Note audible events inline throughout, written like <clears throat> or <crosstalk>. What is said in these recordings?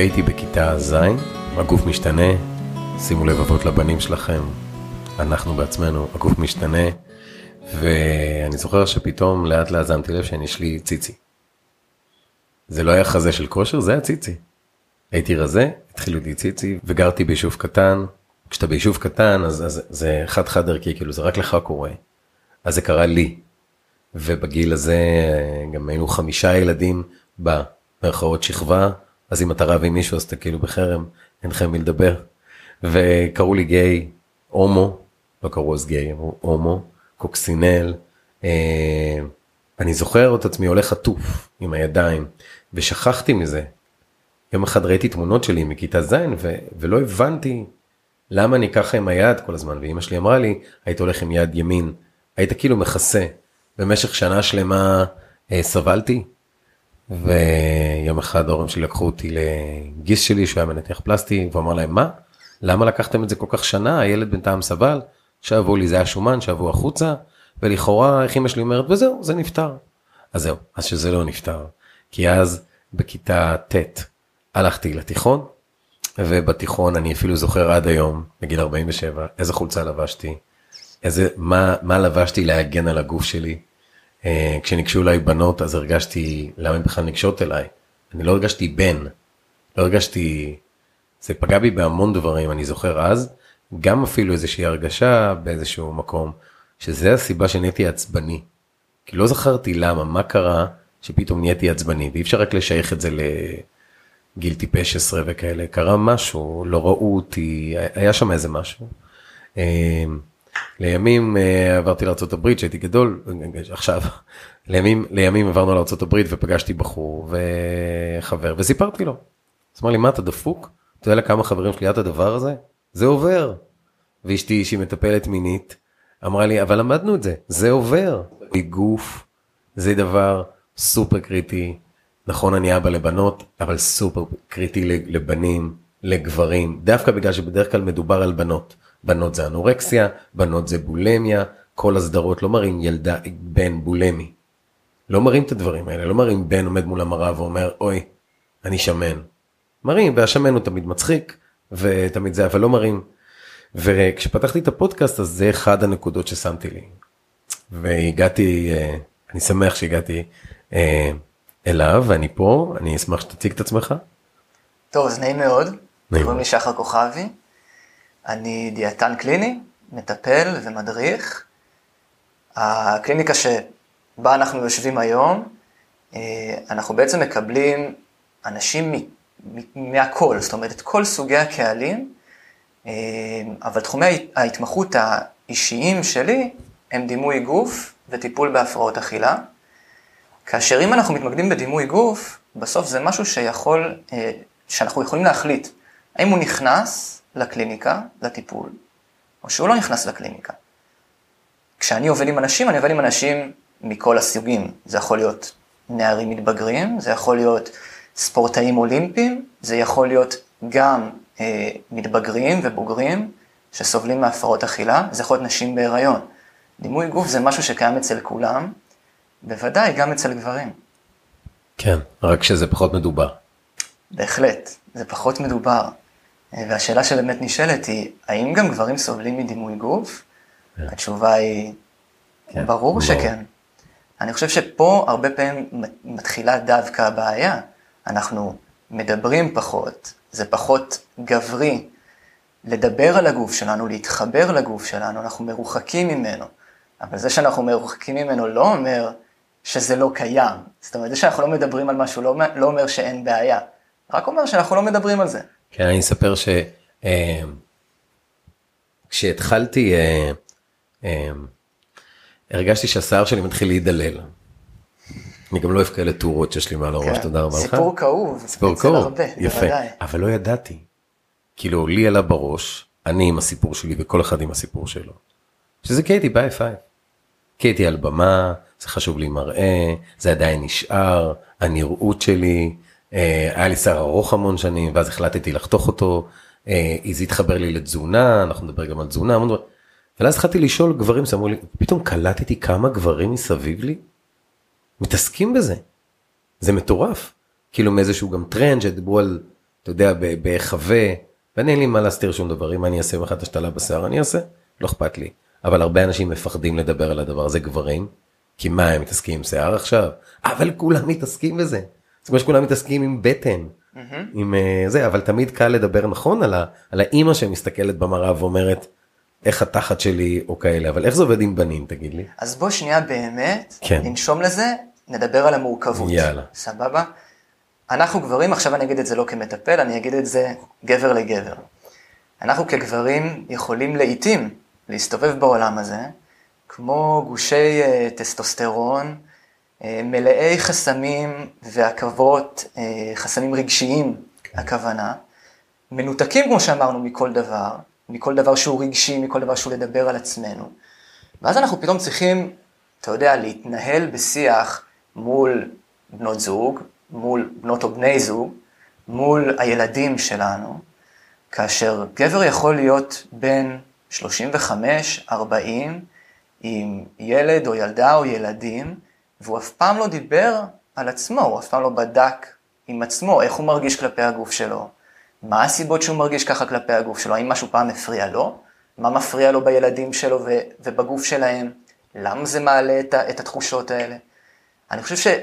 כשהייתי בכיתה ז', הגוף משתנה, שימו לב אבות לבנים שלכם, אנחנו בעצמנו, הגוף משתנה, ואני זוכר שפתאום לאט לאט שמתי לב שיש לי ציצי. זה לא היה חזה של כושר, זה היה ציצי. הייתי רזה, התחילו לי ציצי, וגרתי ביישוב קטן. כשאתה ביישוב קטן, אז, אז זה חד חד ערכי, כאילו זה רק לך קורה. אז זה קרה לי. ובגיל הזה גם היינו חמישה ילדים במרכאות שכבה, אז אם אתה רב עם מישהו אז אתה כאילו בחרם, אין לכם מי לדבר. וקראו לי גיי, הומו, לא קראו אז גיי, אמרו הומו, קוקסינל. אה, אני זוכר את עצמי הולך עטוף עם הידיים, ושכחתי מזה. יום אחד ראיתי תמונות שלי מכיתה ז' ו- ולא הבנתי למה אני ככה עם היד כל הזמן, ואימא שלי אמרה לי, היית הולך עם יד ימין, היית כאילו מכסה. במשך שנה שלמה אה, סבלתי, ויום אחד ההורים שלי לקחו אותי לגיס שלי שהוא היה מנתח פלסטי, והוא אמר להם, מה? למה לקחתם את זה כל כך שנה? הילד בינתיים סבל, שאבו לי, זה היה שומן, שאבו החוצה, ולכאורה, איך אמא שלי אומרת, וזהו, זה נפתר. אז זהו, אז שזה לא נפתר. כי אז בכיתה ט' הלכתי לתיכון, ובתיכון אני אפילו זוכר עד היום, בגיל 47, איזה חולצה לבשתי, איזה, מה, מה לבשתי להגן על הגוף שלי. Uh, כשניגשו אליי בנות אז הרגשתי למה הן בכלל ניגשות אליי. אני לא הרגשתי בן, לא הרגשתי, זה פגע בי בהמון דברים, אני זוכר אז, גם אפילו איזושהי הרגשה באיזשהו מקום, שזה הסיבה שנהייתי עצבני. כי לא זכרתי למה, מה קרה שפתאום נהייתי עצבני, ואי אפשר רק לשייך את זה לגיל טיפש עשרה וכאלה, קרה משהו, לא ראו אותי, היה שם איזה משהו. לימים uh, עברתי לארה"ב שהייתי גדול עכשיו לימים לימים עברנו לארה"ב ופגשתי בחור וחבר וסיפרתי לו. אז אמר לי מה אתה דפוק? אתה יודע לכמה חברים שלי את הדבר הזה? זה עובר. ואשתי שהיא מטפלת מינית אמרה לי אבל למדנו את זה זה עובר. גוף זה דבר סופר קריטי נכון אני אבא לבנות אבל סופר קריטי לבנים לגברים דווקא בגלל שבדרך כלל מדובר על בנות. בנות זה אנורקסיה, בנות זה בולמיה, כל הסדרות לא מראים ילדה, בן בולמי. לא מראים את הדברים האלה, לא מראים בן עומד מול המראה ואומר אוי, אני שמן. מראים, והשמן הוא תמיד מצחיק, ותמיד זה, אבל לא מראים. וכשפתחתי את הפודקאסט אז זה אחד הנקודות ששמתי לי. והגעתי, אה, אני שמח שהגעתי אה, אליו, ואני פה, אני אשמח שתציג את עצמך. טוב, אז נעים מאוד. נעים. קוראים לי שחר כוכבי. אני דיאטן קליני, מטפל ומדריך. הקליניקה שבה אנחנו יושבים היום, אה, אנחנו בעצם מקבלים אנשים מהכל, זאת אומרת, את כל סוגי הקהלים, אה, אבל תחומי ההתמחות האישיים שלי הם דימוי גוף וטיפול בהפרעות אכילה. כאשר אם אנחנו מתמקדים בדימוי גוף, בסוף זה משהו שיכול, אה, שאנחנו יכולים להחליט האם הוא נכנס לקליניקה, לטיפול, או שהוא לא נכנס לקליניקה. כשאני עובד עם אנשים, אני עובד עם אנשים מכל הסוגים. זה יכול להיות נערים מתבגרים, זה יכול להיות ספורטאים אולימפיים, זה יכול להיות גם אה, מתבגרים ובוגרים שסובלים מהפרעות אכילה, זה יכול להיות נשים בהיריון. דימוי גוף זה משהו שקיים אצל כולם, בוודאי גם אצל גברים. כן, רק שזה פחות מדובר. בהחלט, זה פחות מדובר. והשאלה שבאמת נשאלת היא, האם גם גברים סובלים מדימוי גוף? כן. התשובה היא, כן, ברור ברור שכן. אני חושב שפה הרבה פעמים מתחילה דווקא הבעיה. אנחנו מדברים פחות, זה פחות גברי לדבר על הגוף שלנו, להתחבר לגוף שלנו, אנחנו מרוחקים ממנו. אבל זה שאנחנו מרוחקים ממנו לא אומר שזה לא קיים. זאת אומרת, זה שאנחנו לא מדברים על משהו לא, לא אומר שאין בעיה, רק אומר שאנחנו לא מדברים על זה. כן, אני אספר ש... אה, כשהתחלתי, אה, אה, הרגשתי שהשיער שלי מתחיל להידלל. אני גם לא אוהב כאלה טורות שיש לי מעל הראש, כן. תודה רבה לך. סיפור כאוב. סיפור כאוב, יפה. אבל לא ידעתי. כאילו, לי עלה בראש, אני עם הסיפור שלי וכל אחד עם הסיפור שלו. שזה קייטי ביי פייב. קייטי על במה, זה חשוב לי מראה, זה עדיין נשאר, הנראות שלי, היה לי שיער ארוך המון שנים, ואז החלטתי לחתוך אותו, אה, זה התחבר לי לתזונה, אנחנו נדבר גם על תזונה, המון דברים. ואז התחלתי לשאול גברים שאמרו לי, פתאום קלטתי כמה גברים מסביב לי מתעסקים בזה. זה מטורף. כאילו מאיזשהו גם טרנד שדיברו על, אתה יודע, בהיחווה, ואני אין לי מה להסתיר שום דבר, אם אני אעשה את השתלה בשיער אני אעשה, לא אכפת לי. אבל הרבה אנשים מפחדים לדבר על הדבר הזה, גברים, כי מה הם מתעסקים עם שיער עכשיו? אבל כולם מתעסקים בזה. זה כמו שכולם מתעסקים עם בטן. עם uh, זה, אבל תמיד קל לדבר נכון על, ה, על האימא שמסתכלת במראה ואומרת, איך התחת שלי או כאלה, אבל איך זה עובד עם בנים, תגיד לי? אז בוא שנייה באמת, כן. ננשום לזה, נדבר על המורכבות. יאללה. סבבה? אנחנו גברים, עכשיו אני אגיד את זה לא כמטפל, אני אגיד את זה גבר לגבר. אנחנו כגברים יכולים לעיתים להסתובב בעולם הזה, כמו גושי uh, טסטוסטרון, מלאי חסמים ועכבות, uh, חסמים רגשיים, כן. הכוונה, מנותקים, כמו שאמרנו, מכל דבר, מכל דבר שהוא רגשי, מכל דבר שהוא לדבר על עצמנו. ואז אנחנו פתאום צריכים, אתה יודע, להתנהל בשיח מול בנות זוג, מול בנות או בני זוג, מול הילדים שלנו, כאשר גבר יכול להיות בן 35, 40, עם ילד או ילדה או ילדים, והוא אף פעם לא דיבר על עצמו, הוא אף פעם לא בדק עם עצמו איך הוא מרגיש כלפי הגוף שלו, מה הסיבות שהוא מרגיש ככה כלפי הגוף שלו, האם משהו פעם הפריע לו, מה מפריע לו בילדים שלו ובגוף שלהם, למה זה מעלה את, את התחושות האלה. אני חושב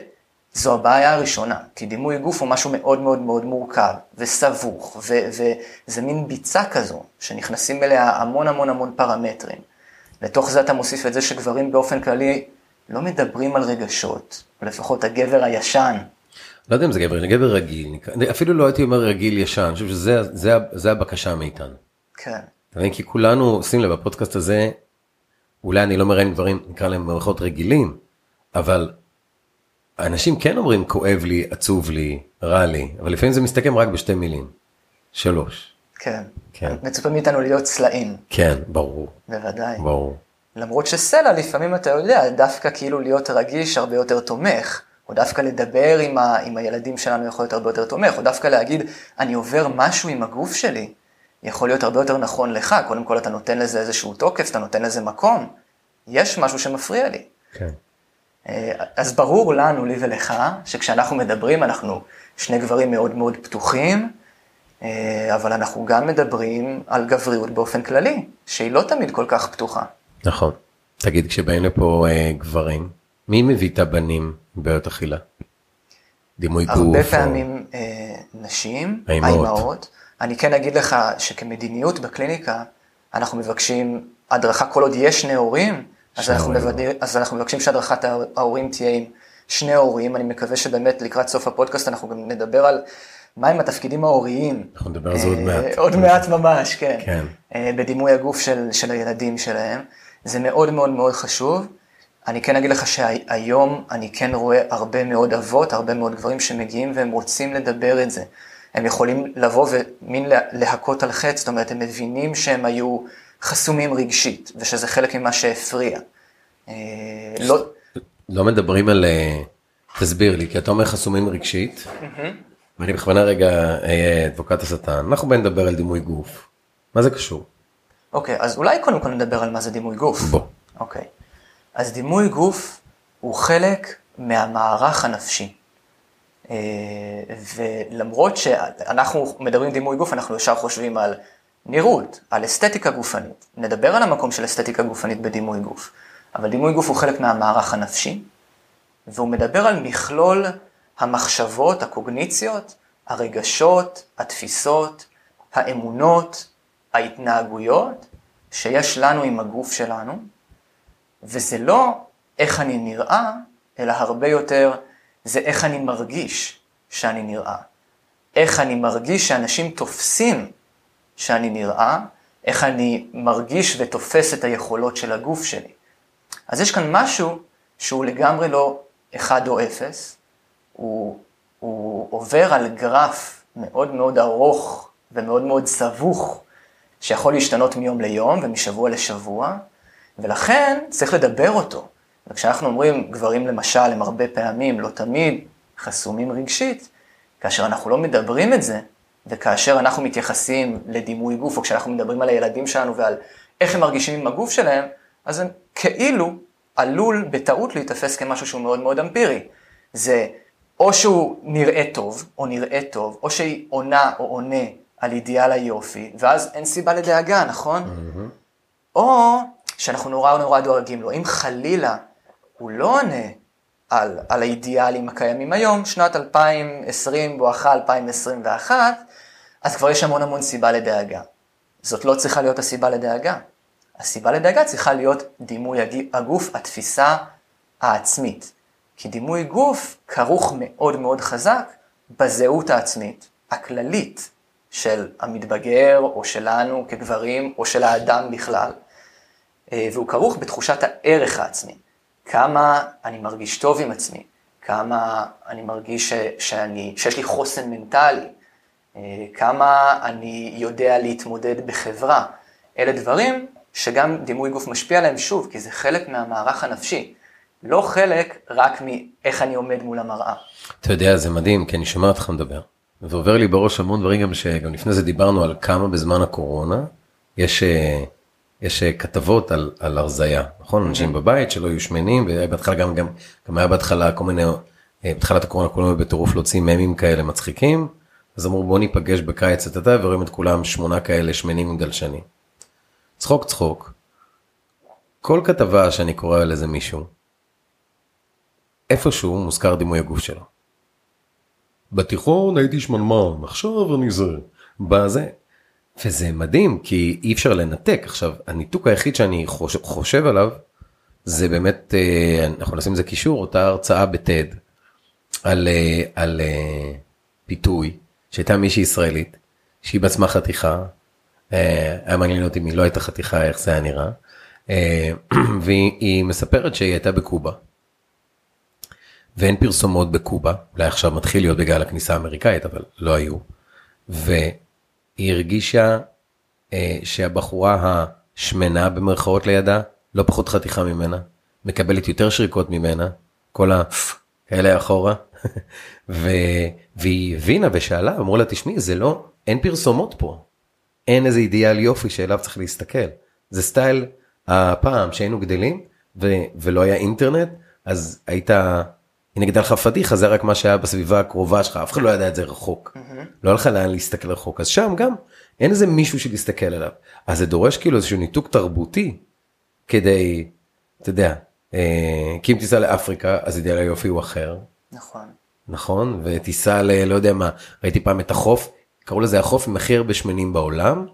שזו הבעיה הראשונה, כי דימוי גוף הוא משהו מאוד מאוד מאוד מורכב וסבוך, וזה מין ביצה כזו, שנכנסים אליה המון המון המון פרמטרים. לתוך זה אתה מוסיף את זה שגברים באופן כללי לא מדברים על רגשות, לפחות הגבר הישן. לא יודע אם זה גבר, זה גבר רגיל, אפילו לא הייתי אומר רגיל ישן, אני חושב שזה זה, זה הבקשה מאיתנו. כן. אתה מבין? כי כולנו, שים לב, בפודקאסט הזה, אולי אני לא מראיין גברים, נקרא להם מערכות רגילים, אבל אנשים כן אומרים כואב לי, עצוב לי, רע לי, אבל לפעמים זה מסתכם רק בשתי מילים. שלוש. כן. כן. מצופה מאיתנו להיות צלעים. כן, ברור. בוודאי. ברור. למרות שסלע לפעמים אתה יודע, דווקא כאילו להיות רגיש הרבה יותר תומך, או דווקא לדבר עם, ה, עם הילדים שלנו יכול להיות הרבה יותר תומך, או דווקא להגיד, אני עובר משהו עם הגוף שלי, יכול להיות הרבה יותר נכון לך, קודם כל אתה נותן לזה איזשהו תוקף, אתה נותן לזה מקום, יש משהו שמפריע לי. כן. אה, אז ברור לנו, לי ולך, שכשאנחנו מדברים, אנחנו שני גברים מאוד מאוד פתוחים, אה, אבל אנחנו גם מדברים על גבריות באופן כללי, שהיא לא תמיד כל כך פתוחה. נכון. תגיד, כשבאים לפה אה, גברים, מי מביא את הבנים בעיות אכילה? דימוי גוף? הרבה פעמים או... אה, נשים, האימהות. אני כן אגיד לך שכמדיניות בקליניקה, אנחנו מבקשים הדרכה כל עוד יש שני הורים, אז אנחנו, מבד... אז אנחנו מבקשים שהדרכת ההורים תהיה עם שני הורים. אני מקווה שבאמת לקראת סוף הפודקאסט אנחנו גם נדבר על מהם התפקידים ההוריים. אנחנו נדבר על זה עוד מעט. עוד מעט ממש, כן. כן. אה, בדימוי הגוף של, של הילדים שלהם. זה מאוד מאוד מאוד חשוב. אני כן אגיד לך שהיום אני כן רואה הרבה מאוד אבות, הרבה מאוד גברים שמגיעים והם רוצים לדבר את זה. הם יכולים לבוא ומין להכות על חץ, זאת אומרת, הם מבינים שהם היו חסומים רגשית, ושזה חלק ממה שהפריע. אה, לא... לא מדברים על... אה, תסביר לי, כי אתה אומר חסומים רגשית, ואני בכוונה רגע אהיה אדבוקת השטן, אנחנו באים לדבר על דימוי גוף. מה זה קשור? אוקיי, אז אולי קודם כל נדבר על מה זה דימוי גוף. בוא. אוקיי. אז דימוי גוף הוא חלק מהמערך הנפשי. אה, ולמרות שאנחנו מדברים דימוי גוף, אנחנו ישר חושבים על נראות, על אסתטיקה גופנית. נדבר על המקום של אסתטיקה גופנית בדימוי גוף. אבל דימוי גוף הוא חלק מהמערך הנפשי, והוא מדבר על מכלול המחשבות, הקוגניציות, הרגשות, התפיסות, האמונות, ההתנהגויות שיש לנו עם הגוף שלנו, וזה לא איך אני נראה, אלא הרבה יותר זה איך אני מרגיש שאני נראה. איך אני מרגיש שאנשים תופסים שאני נראה, איך אני מרגיש ותופס את היכולות של הגוף שלי. אז יש כאן משהו שהוא לגמרי לא אחד או אפס, הוא, הוא עובר על גרף מאוד מאוד ארוך ומאוד מאוד סבוך, שיכול להשתנות מיום ליום ומשבוע לשבוע, ולכן צריך לדבר אותו. וכשאנחנו אומרים, גברים למשל, הם הרבה פעמים, לא תמיד, חסומים רגשית, כאשר אנחנו לא מדברים את זה, וכאשר אנחנו מתייחסים לדימוי גוף, או כשאנחנו מדברים על הילדים שלנו ועל איך הם מרגישים עם הגוף שלהם, אז הם כאילו עלול בטעות להיתפס כמשהו שהוא מאוד מאוד אמפירי. זה או שהוא נראה טוב, או נראה טוב, או שהיא עונה או עונה על אידיאל היופי, ואז אין סיבה לדאגה, נכון? Mm-hmm. או שאנחנו נורא נורא דואגים לו. אם חלילה הוא לא עונה על, על האידיאלים הקיימים היום, שנת 2020 בואכה 2021, אז כבר יש המון המון סיבה לדאגה. זאת לא צריכה להיות הסיבה לדאגה. הסיבה לדאגה צריכה להיות דימוי הגוף, התפיסה העצמית. כי דימוי גוף כרוך מאוד מאוד חזק בזהות העצמית, הכללית, של המתבגר, או שלנו כגברים, או של האדם בכלל. אה, והוא כרוך בתחושת הערך העצמי. כמה אני מרגיש טוב עם עצמי, כמה אני מרגיש שאני, שיש לי חוסן מנטלי, אה, כמה אני יודע להתמודד בחברה. אלה דברים שגם דימוי גוף משפיע עליהם שוב, כי זה חלק מהמערך הנפשי. לא חלק רק מאיך אני עומד מול המראה. אתה יודע, זה מדהים, כי אני שומע אותך מדבר, ועובר לי בראש המון דברים גם שגם לפני זה דיברנו על כמה בזמן הקורונה יש, אה, יש אה, כתבות על, על הרזייה, נכון? Mm-hmm. אנשים בבית שלא יהיו שמנים, ובהתחלה גם, גם, גם היה בהתחלה כל מיני, אה, בתחילת הקורונה כולם בטירוף להוציא ממים כאלה מצחיקים, אז אמרו בוא ניפגש בקיץ את אתה ורואים את כולם שמונה כאלה שמנים עם גלשנים. צחוק צחוק. כל כתבה שאני קורא על איזה מישהו, איפשהו מוזכר דימוי הגוף שלו. בתיכון הייתי שמנמן, עכשיו אני זה. בזה. וזה מדהים, כי אי אפשר לנתק. עכשיו, הניתוק היחיד שאני חושב, חושב עליו, זה באמת, אה, אנחנו נשים לזה קישור, אותה הרצאה בטד, על, אה, על אה, פיתוי, שהייתה מישהי ישראלית, שהיא בעצמה חתיכה, היה מעניין אותי אם היא לא הייתה חתיכה, איך זה היה נראה, <clears throat> והיא מספרת שהיא הייתה בקובה. ואין פרסומות בקובה, אולי עכשיו מתחיל להיות בגלל הכניסה האמריקאית, אבל לא היו. והיא הרגישה אה, שהבחורה השמנה במרכאות לידה, לא פחות חתיכה ממנה, מקבלת יותר שריקות ממנה, כל ה... כאלה אחורה, <laughs> ו... והיא הבינה ושאלה, אמרו לה, תשמעי, זה לא, אין פרסומות פה. אין איזה אידיאל יופי שאליו צריך להסתכל. זה סטייל הפעם שהיינו גדלים ו... ולא היה אינטרנט, אז היית הנה גדל לך פדיחה זה רק מה שהיה בסביבה הקרובה שלך אף אחד לא ידע את זה רחוק. לא היה לך לאן להסתכל רחוק אז שם גם אין איזה מישהו שלהסתכל עליו אז זה דורש כאילו איזשהו ניתוק תרבותי כדי אתה יודע אה, כי אם תיסע לאפריקה אז אידיאל היופי הוא אחר. נכון. נכון ותיסע ל... לא יודע מה ראיתי פעם את החוף קראו לזה החוף עם הכי הרבה שמנים בעולם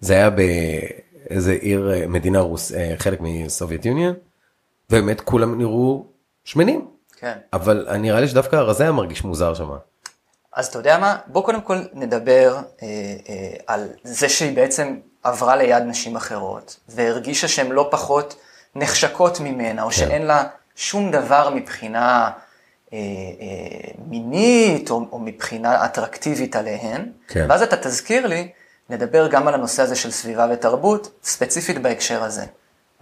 זה היה באיזה עיר אה, מדינה רוס אה, חלק מסובייט יוניון. באמת כולם נראו שמנים. כן. אבל נראה לי שדווקא הרזה היה מרגיש מוזר שם. אז אתה יודע מה? בוא קודם כל נדבר אה, אה, על זה שהיא בעצם עברה ליד נשים אחרות, והרגישה שהן לא פחות נחשקות ממנה, או כן. שאין לה שום דבר מבחינה אה, אה, מינית, או, או מבחינה אטרקטיבית עליהן. כן. ואז אתה תזכיר לי, נדבר גם על הנושא הזה של סביבה ותרבות, ספציפית בהקשר הזה.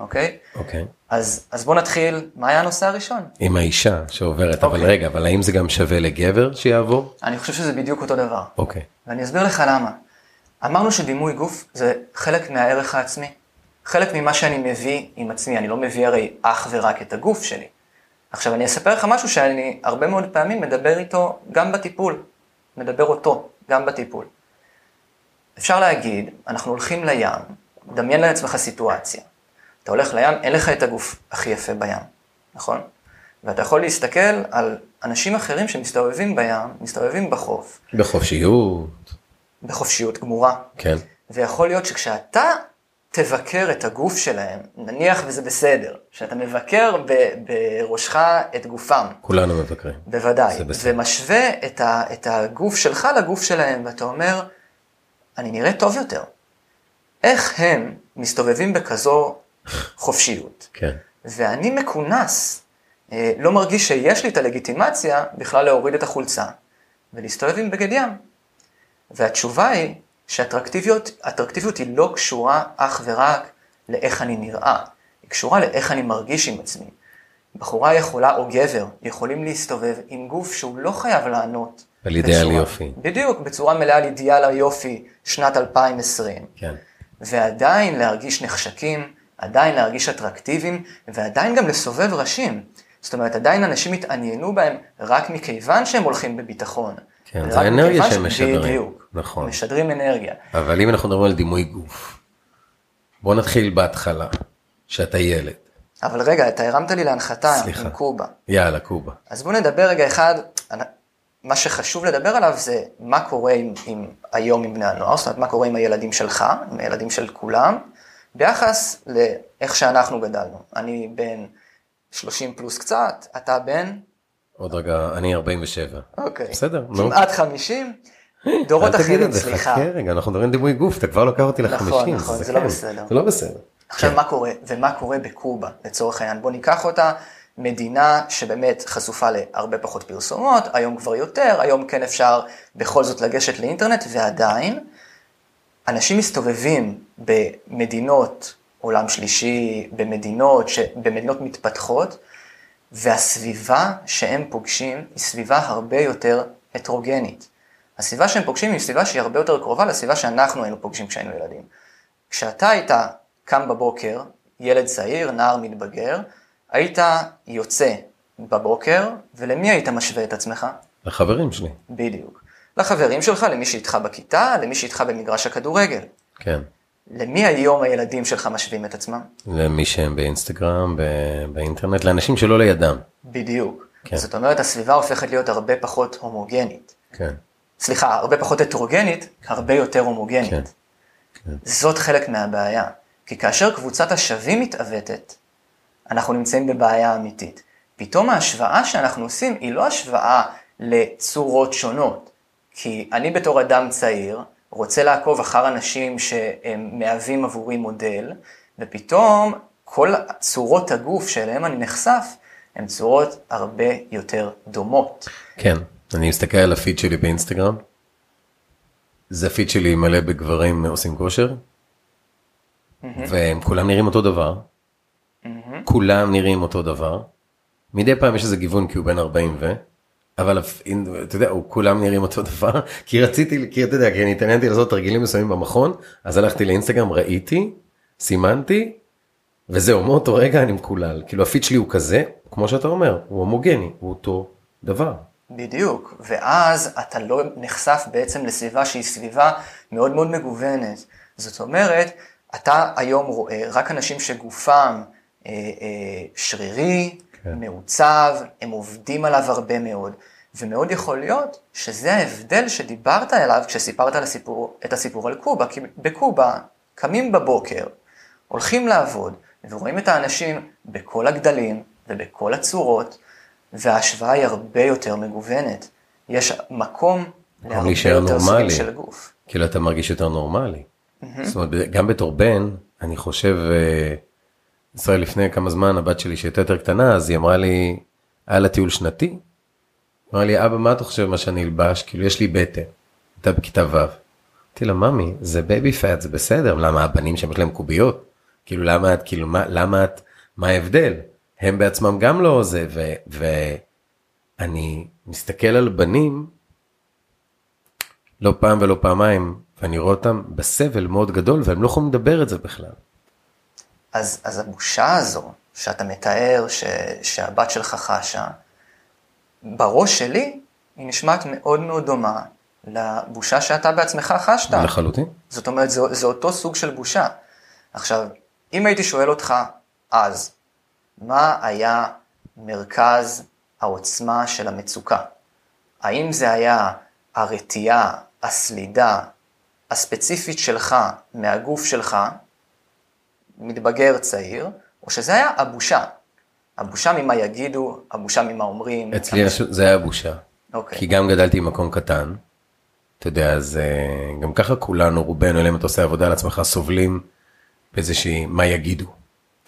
אוקיי? אוקיי. אז, אז בוא נתחיל, מה היה הנושא הראשון? עם האישה שעוברת, אוקיי. אבל רגע, אבל האם זה גם שווה לגבר שיעבור? אני חושב שזה בדיוק אותו דבר. אוקיי. ואני אסביר לך למה. אמרנו שדימוי גוף זה חלק מהערך העצמי. חלק ממה שאני מביא עם עצמי, אני לא מביא הרי אך ורק את הגוף שלי. עכשיו אני אספר לך משהו שאני הרבה מאוד פעמים מדבר איתו גם בטיפול. מדבר אותו גם בטיפול. אפשר להגיד, אנחנו הולכים לים, דמיין לעצמך סיטואציה. אתה הולך לים, אין לך את הגוף הכי יפה בים, נכון? ואתה יכול להסתכל על אנשים אחרים שמסתובבים בים, מסתובבים בחוף. בחופשיות. בחופשיות גמורה. כן. ויכול להיות שכשאתה תבקר את הגוף שלהם, נניח וזה בסדר, שאתה מבקר ב- בראשך את גופם. כולנו מבקרים. בוודאי. ומשווה את, ה- את הגוף שלך לגוף שלהם, ואתה אומר, אני נראה טוב יותר. איך הם מסתובבים בכזו חופשיות. כן. ואני מכונס, אה, לא מרגיש שיש לי את הלגיטימציה בכלל להוריד את החולצה ולהסתובב עם בגד ים. והתשובה היא שאטרקטיביות היא לא קשורה אך ורק לאיך אני נראה, היא קשורה לאיך אני מרגיש עם עצמי. בחורה יכולה או גבר יכולים להסתובב עם גוף שהוא לא חייב לענות. על אידיאל יופי. בדיוק, בצורה מלאה על אידיאל היופי שנת 2020. כן. ועדיין להרגיש נחשקים, עדיין להרגיש אטרקטיביים, ועדיין גם לסובב ראשים. זאת אומרת, עדיין אנשים התעניינו בהם רק מכיוון שהם הולכים בביטחון. כן, זה האנרגיה שהם משדרים. בדיוק. נכון. משדרים אנרגיה. אבל אם אנחנו מדברים על דימוי גוף, בוא נתחיל בהתחלה, שאתה ילד. אבל רגע, אתה הרמת לי להנחתה סליחה. עם קובה. יאללה, קובה. אז בוא נדבר רגע אחד, מה שחשוב לדבר עליו זה מה קורה עם, עם היום עם בני הנוער, זאת אומרת מה קורה עם הילדים שלך, עם הילדים של כולם, ביחס לאיך שאנחנו גדלנו. אני בן 30 פלוס קצת, אתה בן? עוד רגע, אני 47. אוקיי. בסדר, נו. כמעט 50, דורות אל תגיד אחרים, את זה, סליחה. חכה רגע, אנחנו מדברים דימוי גוף, אתה כבר לוקח אותי נכון, לחמישים. נכון, זה לא כן, בסדר. זה לא בסדר. עכשיו כן. מה קורה, ומה קורה בקובה לצורך העניין, בוא ניקח אותה, מדינה שבאמת חשופה להרבה פחות פרסומות, היום כבר יותר, היום כן אפשר בכל זאת לגשת לאינטרנט, ועדיין אנשים מסתובבים במדינות עולם שלישי, במדינות, ש... במדינות מתפתחות, והסביבה שהם פוגשים היא סביבה הרבה יותר הטרוגנית. הסביבה שהם פוגשים היא סביבה שהיא הרבה יותר קרובה לסביבה שאנחנו היינו פוגשים כשהיינו ילדים. כשאתה היית קם בבוקר, ילד צעיר, נער מתבגר, היית יוצא בבוקר, ולמי היית משווה את עצמך? לחברים שלי, בדיוק. לחברים שלך, למי שאיתך בכיתה, למי שאיתך במגרש הכדורגל. כן. למי היום הילדים שלך משווים את עצמם? למי שהם באינסטגרם, ב- באינטרנט, לאנשים שלא לידם. בדיוק. כן. זאת אומרת, הסביבה הופכת להיות הרבה פחות הומוגנית. כן. סליחה, הרבה פחות הטרוגנית, הרבה יותר הומוגנית. כן, כן. זאת חלק מהבעיה. כי כאשר קבוצת השווים מתעוותת, אנחנו נמצאים בבעיה אמיתית. פתאום ההשוואה שאנחנו עושים היא לא השוואה לצורות שונות. כי אני בתור אדם צעיר רוצה לעקוב אחר אנשים שהם מהווים עבורי מודל, ופתאום כל צורות הגוף שאליהם אני נחשף הן צורות הרבה יותר דומות. כן, אני מסתכל על הפיד שלי באינסטגרם, זה הפיד שלי מלא בגברים עושים כושר, והם כולם נראים אותו דבר, כולם נראים אותו דבר, מדי פעם יש איזה גיוון כי הוא בן 40 ו... אבל אתה יודע, כולם נראים אותו דבר, <laughs> כי רציתי, כי אתה יודע, כי אני התעניינתי לעשות תרגילים מסוימים במכון, אז הלכתי לאינסטגרם, ראיתי, סימנתי, וזהו, מאותו רגע אני מקולל. כאילו הפיד שלי הוא כזה, כמו שאתה אומר, הוא הומוגני, הוא אותו דבר. בדיוק, ואז אתה לא נחשף בעצם לסביבה שהיא סביבה מאוד מאוד מגוונת. זאת אומרת, אתה היום רואה רק אנשים שגופם אה, אה, שרירי, כן. מעוצב, הם עובדים עליו הרבה מאוד, ומאוד יכול להיות שזה ההבדל שדיברת עליו כשסיפרת על הסיפור, את הסיפור על קובה, כי בקובה קמים בבוקר, הולכים לעבוד, ורואים את האנשים בכל הגדלים ובכל הצורות, וההשוואה היא הרבה יותר מגוונת. יש מקום להרבה יותר סוגים. של גוף. כאילו אתה מרגיש יותר נורמלי. זאת אומרת, גם בתור בן, אני חושב, אה, ישראל לפני כמה זמן, הבת שלי שהייתה יותר קטנה, אז היא אמרה לי, היה לה טיול שנתי, אמרה לי, אבא, מה אתה חושב מה שאני אלבש? כאילו, יש לי בטן. הייתה בכיתה ו'. אמרתי לה, ממי, זה baby fat, זה בסדר, למה הבנים שם יש להם קוביות? כאילו, למה את, כאילו, מה, למה את, מה ההבדל? הם בעצמם גם לא זה, ו- ואני מסתכל על בנים, לא פעם ולא פעמיים, ואני רואה אותם בסבל מאוד גדול, והם לא יכולים לדבר את זה בכלל. אז, אז הבושה הזו שאתה מתאר ש, שהבת שלך חשה, בראש שלי היא נשמעת מאוד מאוד דומה לבושה שאתה בעצמך חשת. לחלוטין. זאת אומרת, זה, זה אותו סוג של בושה. עכשיו, אם הייתי שואל אותך אז, מה היה מרכז העוצמה של המצוקה? האם זה היה הרתיעה, הסלידה הספציפית שלך מהגוף שלך, מתבגר צעיר, או שזה היה הבושה? הבושה ממה יגידו, הבושה ממה אומרים. אצלי הש- זה היה בושה. אוקיי. כי גם גדלתי במקום קטן, אתה יודע, אז אה, גם ככה כולנו, רובנו, אלא אם אתה עושה עבודה על עצמך, סובלים באיזושהי מה יגידו.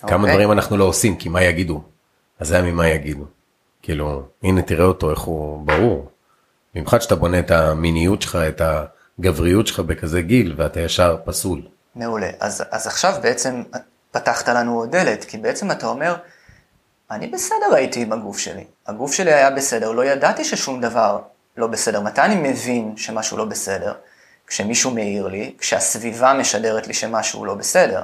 כמה אוקיי. דברים אנחנו לא עושים, כי מה יגידו? אז זה היה ממה יגידו. כאילו, הנה תראה אותו, איך הוא ברור. במיוחד שאתה בונה את המיניות שלך, את הגבריות שלך בכזה גיל, ואתה ישר פסול. מעולה. אז, אז עכשיו בעצם פתחת לנו עוד דלת, כי בעצם אתה אומר, אני בסדר הייתי עם הגוף שלי. הגוף שלי היה בסדר, לא ידעתי ששום דבר לא בסדר. מתי אני מבין שמשהו לא בסדר? כשמישהו מעיר לי, כשהסביבה משדרת לי שמשהו לא בסדר.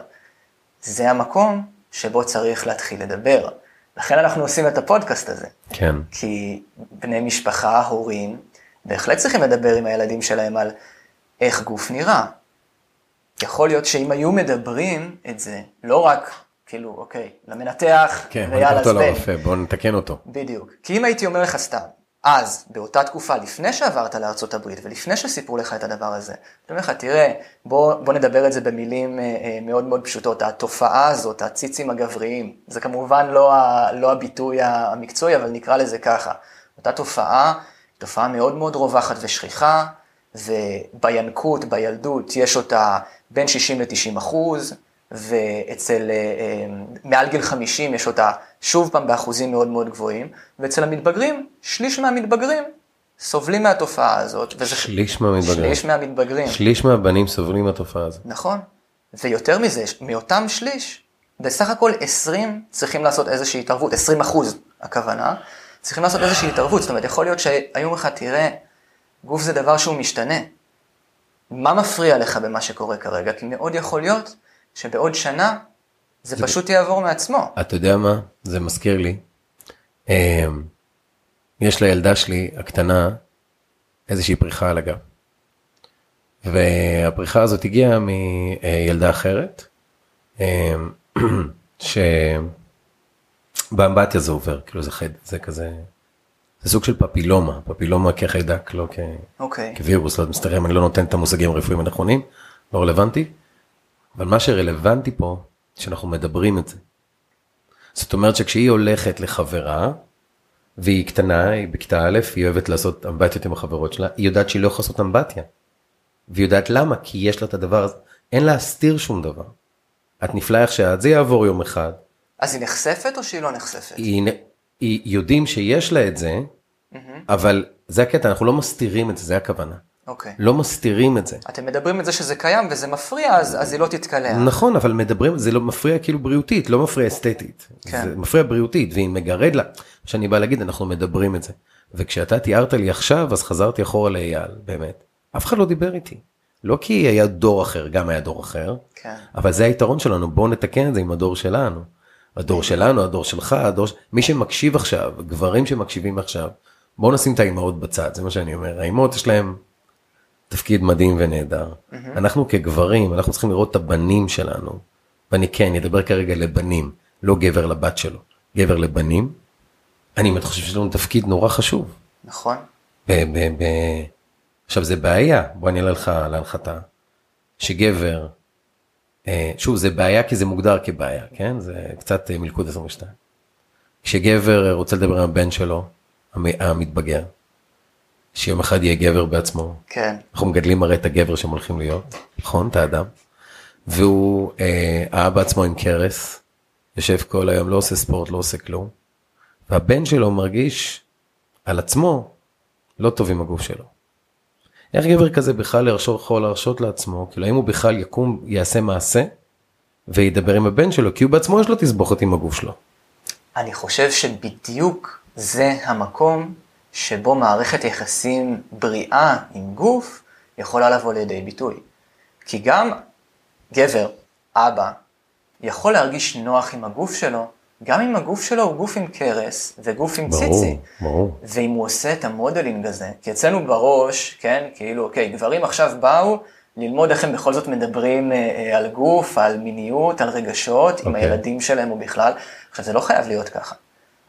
זה המקום שבו צריך להתחיל לדבר. לכן אנחנו עושים את הפודקאסט הזה. כן. כי בני משפחה, הורים, בהחלט צריכים לדבר עם הילדים שלהם על איך גוף נראה. יכול להיות שאם היו מדברים את זה, לא רק, כאילו, אוקיי, למנתח, כן, ויאללה, זבן. לרופא, בוא נתקן אותו. בדיוק. כי אם הייתי אומר לך סתם, אז, באותה תקופה, לפני שעברת הברית ולפני שסיפרו לך את הדבר הזה, אני אומר לך, תראה, בוא, בוא נדבר את זה במילים אה, אה, מאוד מאוד פשוטות. התופעה הזאת, הציצים הגבריים, זה כמובן לא, ה, לא הביטוי המקצועי, אבל נקרא לזה ככה. אותה תופעה, תופעה מאוד מאוד רווחת ושכיחה, ובינקות, בילדות, יש אותה בין 60 ל-90 אחוז, ואצל, אה, אה, מעל גיל 50 יש אותה שוב פעם באחוזים מאוד מאוד גבוהים, ואצל המתבגרים, שליש מהמתבגרים סובלים מהתופעה הזאת. וזה שליש מהמתבגרים. שליש מהמתבגרים. שליש מהבנים סובלים מהתופעה הזאת. נכון, ויותר מזה, מאותם שליש, בסך הכל 20 צריכים לעשות איזושהי התערבות, 20 אחוז הכוונה, צריכים לעשות איזושהי התערבות, זאת אומרת, יכול להיות שהיו אומרים לך, תראה, גוף זה דבר שהוא משתנה. מה מפריע לך במה שקורה כרגע? כי מאוד יכול להיות שבעוד שנה זה, זה פשוט יעבור מעצמו. אתה יודע מה? זה מזכיר לי. אמ, יש לילדה שלי הקטנה איזושהי פריחה על הגב. והפריחה הזאת הגיעה מילדה אחרת, אמ, <clears throat> שבאמבטיה זה עובר, כאילו זה חד, זה כזה, זה סוג של פפילומה, פפילומה כחיידק, לא כ... okay. אוקיי. כווירוס, לא מסתרם, אני לא נותן את המושגים הרפואיים הנכונים, לא רלוונטי. אבל מה שרלוונטי פה, שאנחנו מדברים את זה. זאת אומרת שכשהיא הולכת לחברה, והיא קטנה, היא בכיתה א', היא אוהבת לעשות אמבטיות עם החברות שלה, היא יודעת שהיא לא יכולה לעשות אמבטיה. והיא יודעת למה, כי יש לה את הדבר הזה, אין להסתיר שום דבר. את נפלאה איך שאת, זה יעבור יום אחד. אז היא נחשפת או שהיא לא נחשפת? היא יודעים שיש לה את זה, mm-hmm. אבל זה הקטע, אנחנו לא מסתירים את זה, זה הכוונה. אוקיי. לא מסתירים את זה. אתם מדברים את זה שזה קיים וזה מפריע, אז, אז היא לא תתקלע. נכון, אבל מדברים, זה לא מפריע כאילו בריאותית, לא מפריע אסתטית. כן. זה מפריע בריאותית, והיא מגרד לה. שאני בא להגיד, אנחנו מדברים את זה. וכשאתה תיארת לי עכשיו, אז חזרתי אחורה לאייל, באמת. אף אחד לא דיבר איתי. לא כי היה דור אחר, גם היה דור אחר, כן. אבל זה היתרון שלנו, בואו נתקן את זה עם הדור שלנו. הדור שלנו, הדור שלך, הדור, מי שמקשיב עכשיו, גברים שמקשיבים עכשיו, בואו נשים את האימהות בצד, זה מה שאני אומר. האימהות יש להם תפקיד מדהים ונהדר. Mm-hmm. אנחנו כגברים, אנחנו צריכים לראות את הבנים שלנו, ואני כן, אדבר כרגע לבנים, לא גבר לבת שלו, גבר לבנים. אני באמת חושב שיש לנו תפקיד נורא חשוב. נכון. ב- ב- ב- עכשיו זה בעיה, בוא אני אעלה לך להנחתה, שגבר, שוב זה בעיה כי זה מוגדר כבעיה, כן? זה קצת אה, מלכוד 22. כשגבר רוצה לדבר עם הבן שלו, המתבגר, שיום אחד יהיה גבר בעצמו. כן. אנחנו מגדלים הרי את הגבר שהם הולכים להיות, נכון? את האדם. והוא אה, האבא עצמו עם קרס, יושב כל היום, לא עושה ספורט, לא עושה כלום. והבן שלו מרגיש על עצמו לא טוב עם הגוף שלו. איך גבר כזה בכלל יכול להרשות לעצמו, כאילו האם הוא בכלל יקום, יעשה מעשה וידבר עם הבן שלו, כי הוא בעצמו יש לו תסבוכת עם הגוף שלו. אני חושב שבדיוק זה המקום שבו מערכת יחסים בריאה עם גוף יכולה לבוא לידי ביטוי. כי גם גבר, אבא, יכול להרגיש נוח עם הגוף שלו, גם אם הגוף שלו הוא גוף עם קרס וגוף עם ברור, ציצי. ברור. ואם הוא עושה את המודלינג הזה, כי אצלנו בראש, כן, כאילו, אוקיי, גברים עכשיו באו ללמוד איך הם בכל זאת מדברים אה, אה, על גוף, על מיניות, על רגשות, אוקיי. עם הילדים שלהם או בכלל. עכשיו, זה לא חייב להיות ככה.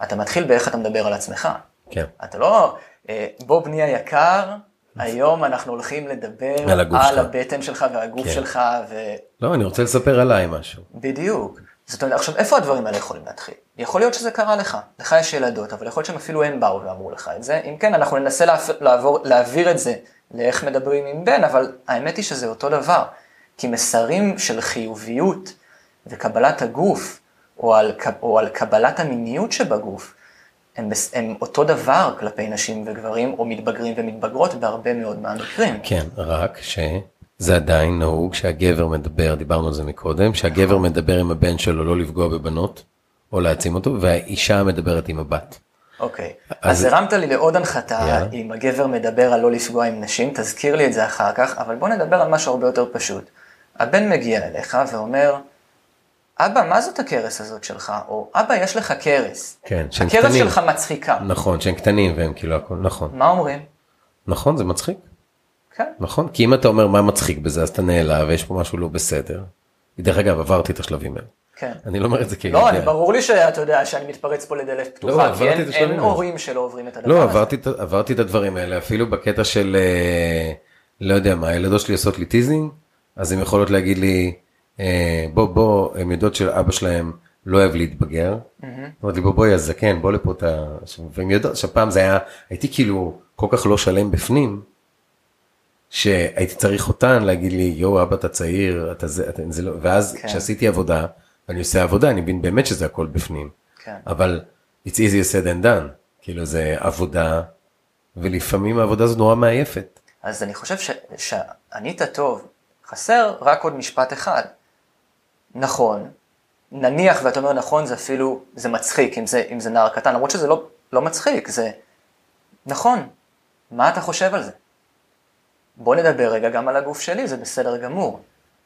אתה מתחיל באיך אתה מדבר על עצמך. כן. אתה לא, אה, בוא בני היקר, היום אנחנו הולכים לדבר על, על הבטן שלך והגוף כן. שלך. ו... לא, אני רוצה לספר עליי משהו. בדיוק. זאת אומרת, עכשיו, איפה הדברים האלה יכולים להתחיל? יכול להיות שזה קרה לך, לך יש ילדות, אבל יכול להיות שהם אפילו הם באו ואמרו לך את זה. אם כן, אנחנו ננסה לעבור, להעביר את זה לאיך מדברים עם בן, אבל האמת היא שזה אותו דבר. כי מסרים של חיוביות וקבלת הגוף, או על, או על קבלת המיניות שבגוף, הם, הם אותו דבר כלפי נשים וגברים, או מתבגרים ומתבגרות בהרבה מאוד מהמקרים. כן, רק שזה עדיין נהוג שהגבר מדבר, דיברנו על זה מקודם, שהגבר מדבר עם הבן שלו לא לפגוע בבנות, או להעצים אותו, והאישה מדברת עם הבת. אוקיי, אז, אז הרמת לי לעוד הנחתה, yeah. אם הגבר מדבר על לא לפגוע עם נשים, תזכיר לי את זה אחר כך, אבל בוא נדבר על משהו הרבה יותר פשוט. הבן מגיע אליך ואומר, אבא, מה זאת הכרס הזאת שלך? או אבא, יש לך כרס. כן, שהם הכרס קטנים. שלך מצחיקה. נכון, שהם קטנים והם כאילו הכל, נכון. מה אומרים? נכון, זה מצחיק. כן. נכון, כי אם אתה אומר מה מצחיק בזה, אז אתה נעלב ויש פה משהו לא בסדר. דרך אגב, עברתי את השלבים האלה. כן. אני לא אומר את זה כאילו... לא, אני ברור לי שאתה יודע שאני מתפרץ פה לדלת לא, פתוחה, כי עברתי אין- את אין. הורים שלא עוברים את הדבר לא, הזה. עברתי, את- עברתי את הדברים האלה, אפילו בקטע של, אה, לא יודע מה, הילדות שלי עושות לי teasing, אז הן יכולות להגיד לי, אה, בוא, בוא, הן יודעות שאבא שלהם לא אוהב להתבגר. אומרות לי, בוא, בוא יא זקן, בוא לפה, אתה... והן יודעות שפעם זה היה, הייתי כאילו כל כך לא שלם בפנים, שהייתי צריך אותן להגיד לי, יואו, אבא, אתה צעיר, אתה זה, אתה, זה לא, ואז כן. כשעשיתי עבודה, ואני עושה עבודה, אני מבין באמת שזה הכל בפנים. כן. אבל it's easier said than done, כאילו זה עבודה, ולפעמים העבודה הזו נורא מעייפת. אז אני חושב ש- שענית טוב, חסר רק עוד משפט אחד. נכון, נניח ואתה אומר נכון, זה אפילו, זה מצחיק אם זה, אם זה נער קטן, למרות שזה לא, לא מצחיק, זה נכון, מה אתה חושב על זה? בוא נדבר רגע גם על הגוף שלי, זה בסדר גמור.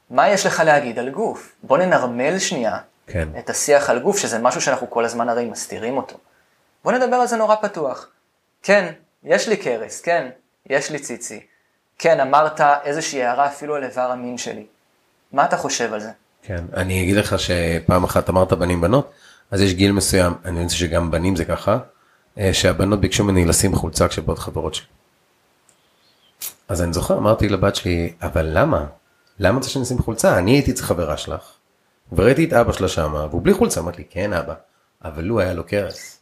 מה יש לך להגיד על גוף? בוא ננרמל שנייה כן. את השיח על גוף, שזה משהו שאנחנו כל הזמן הרי מסתירים אותו. בוא נדבר על זה נורא פתוח. כן, יש לי קרס, כן, יש לי ציצי. כן, אמרת איזושהי הערה אפילו על איבר המין שלי. מה אתה חושב על זה? כן, אני אגיד לך שפעם אחת אמרת בנים בנות, אז יש גיל מסוים, אני רוצה שגם בנים זה ככה, אה, שהבנות ביקשו ממני לשים חולצה כשבאות חברות שלי. אז אני זוכר, אמרתי לבת שלי, אבל למה? למה אתה שאני אשים חולצה? אני הייתי אצל חברה שלך, וראיתי את אבא שלה שמה, והוא בלי חולצה, אמרתי לי, כן אבא, אבל לו היה לו קרס.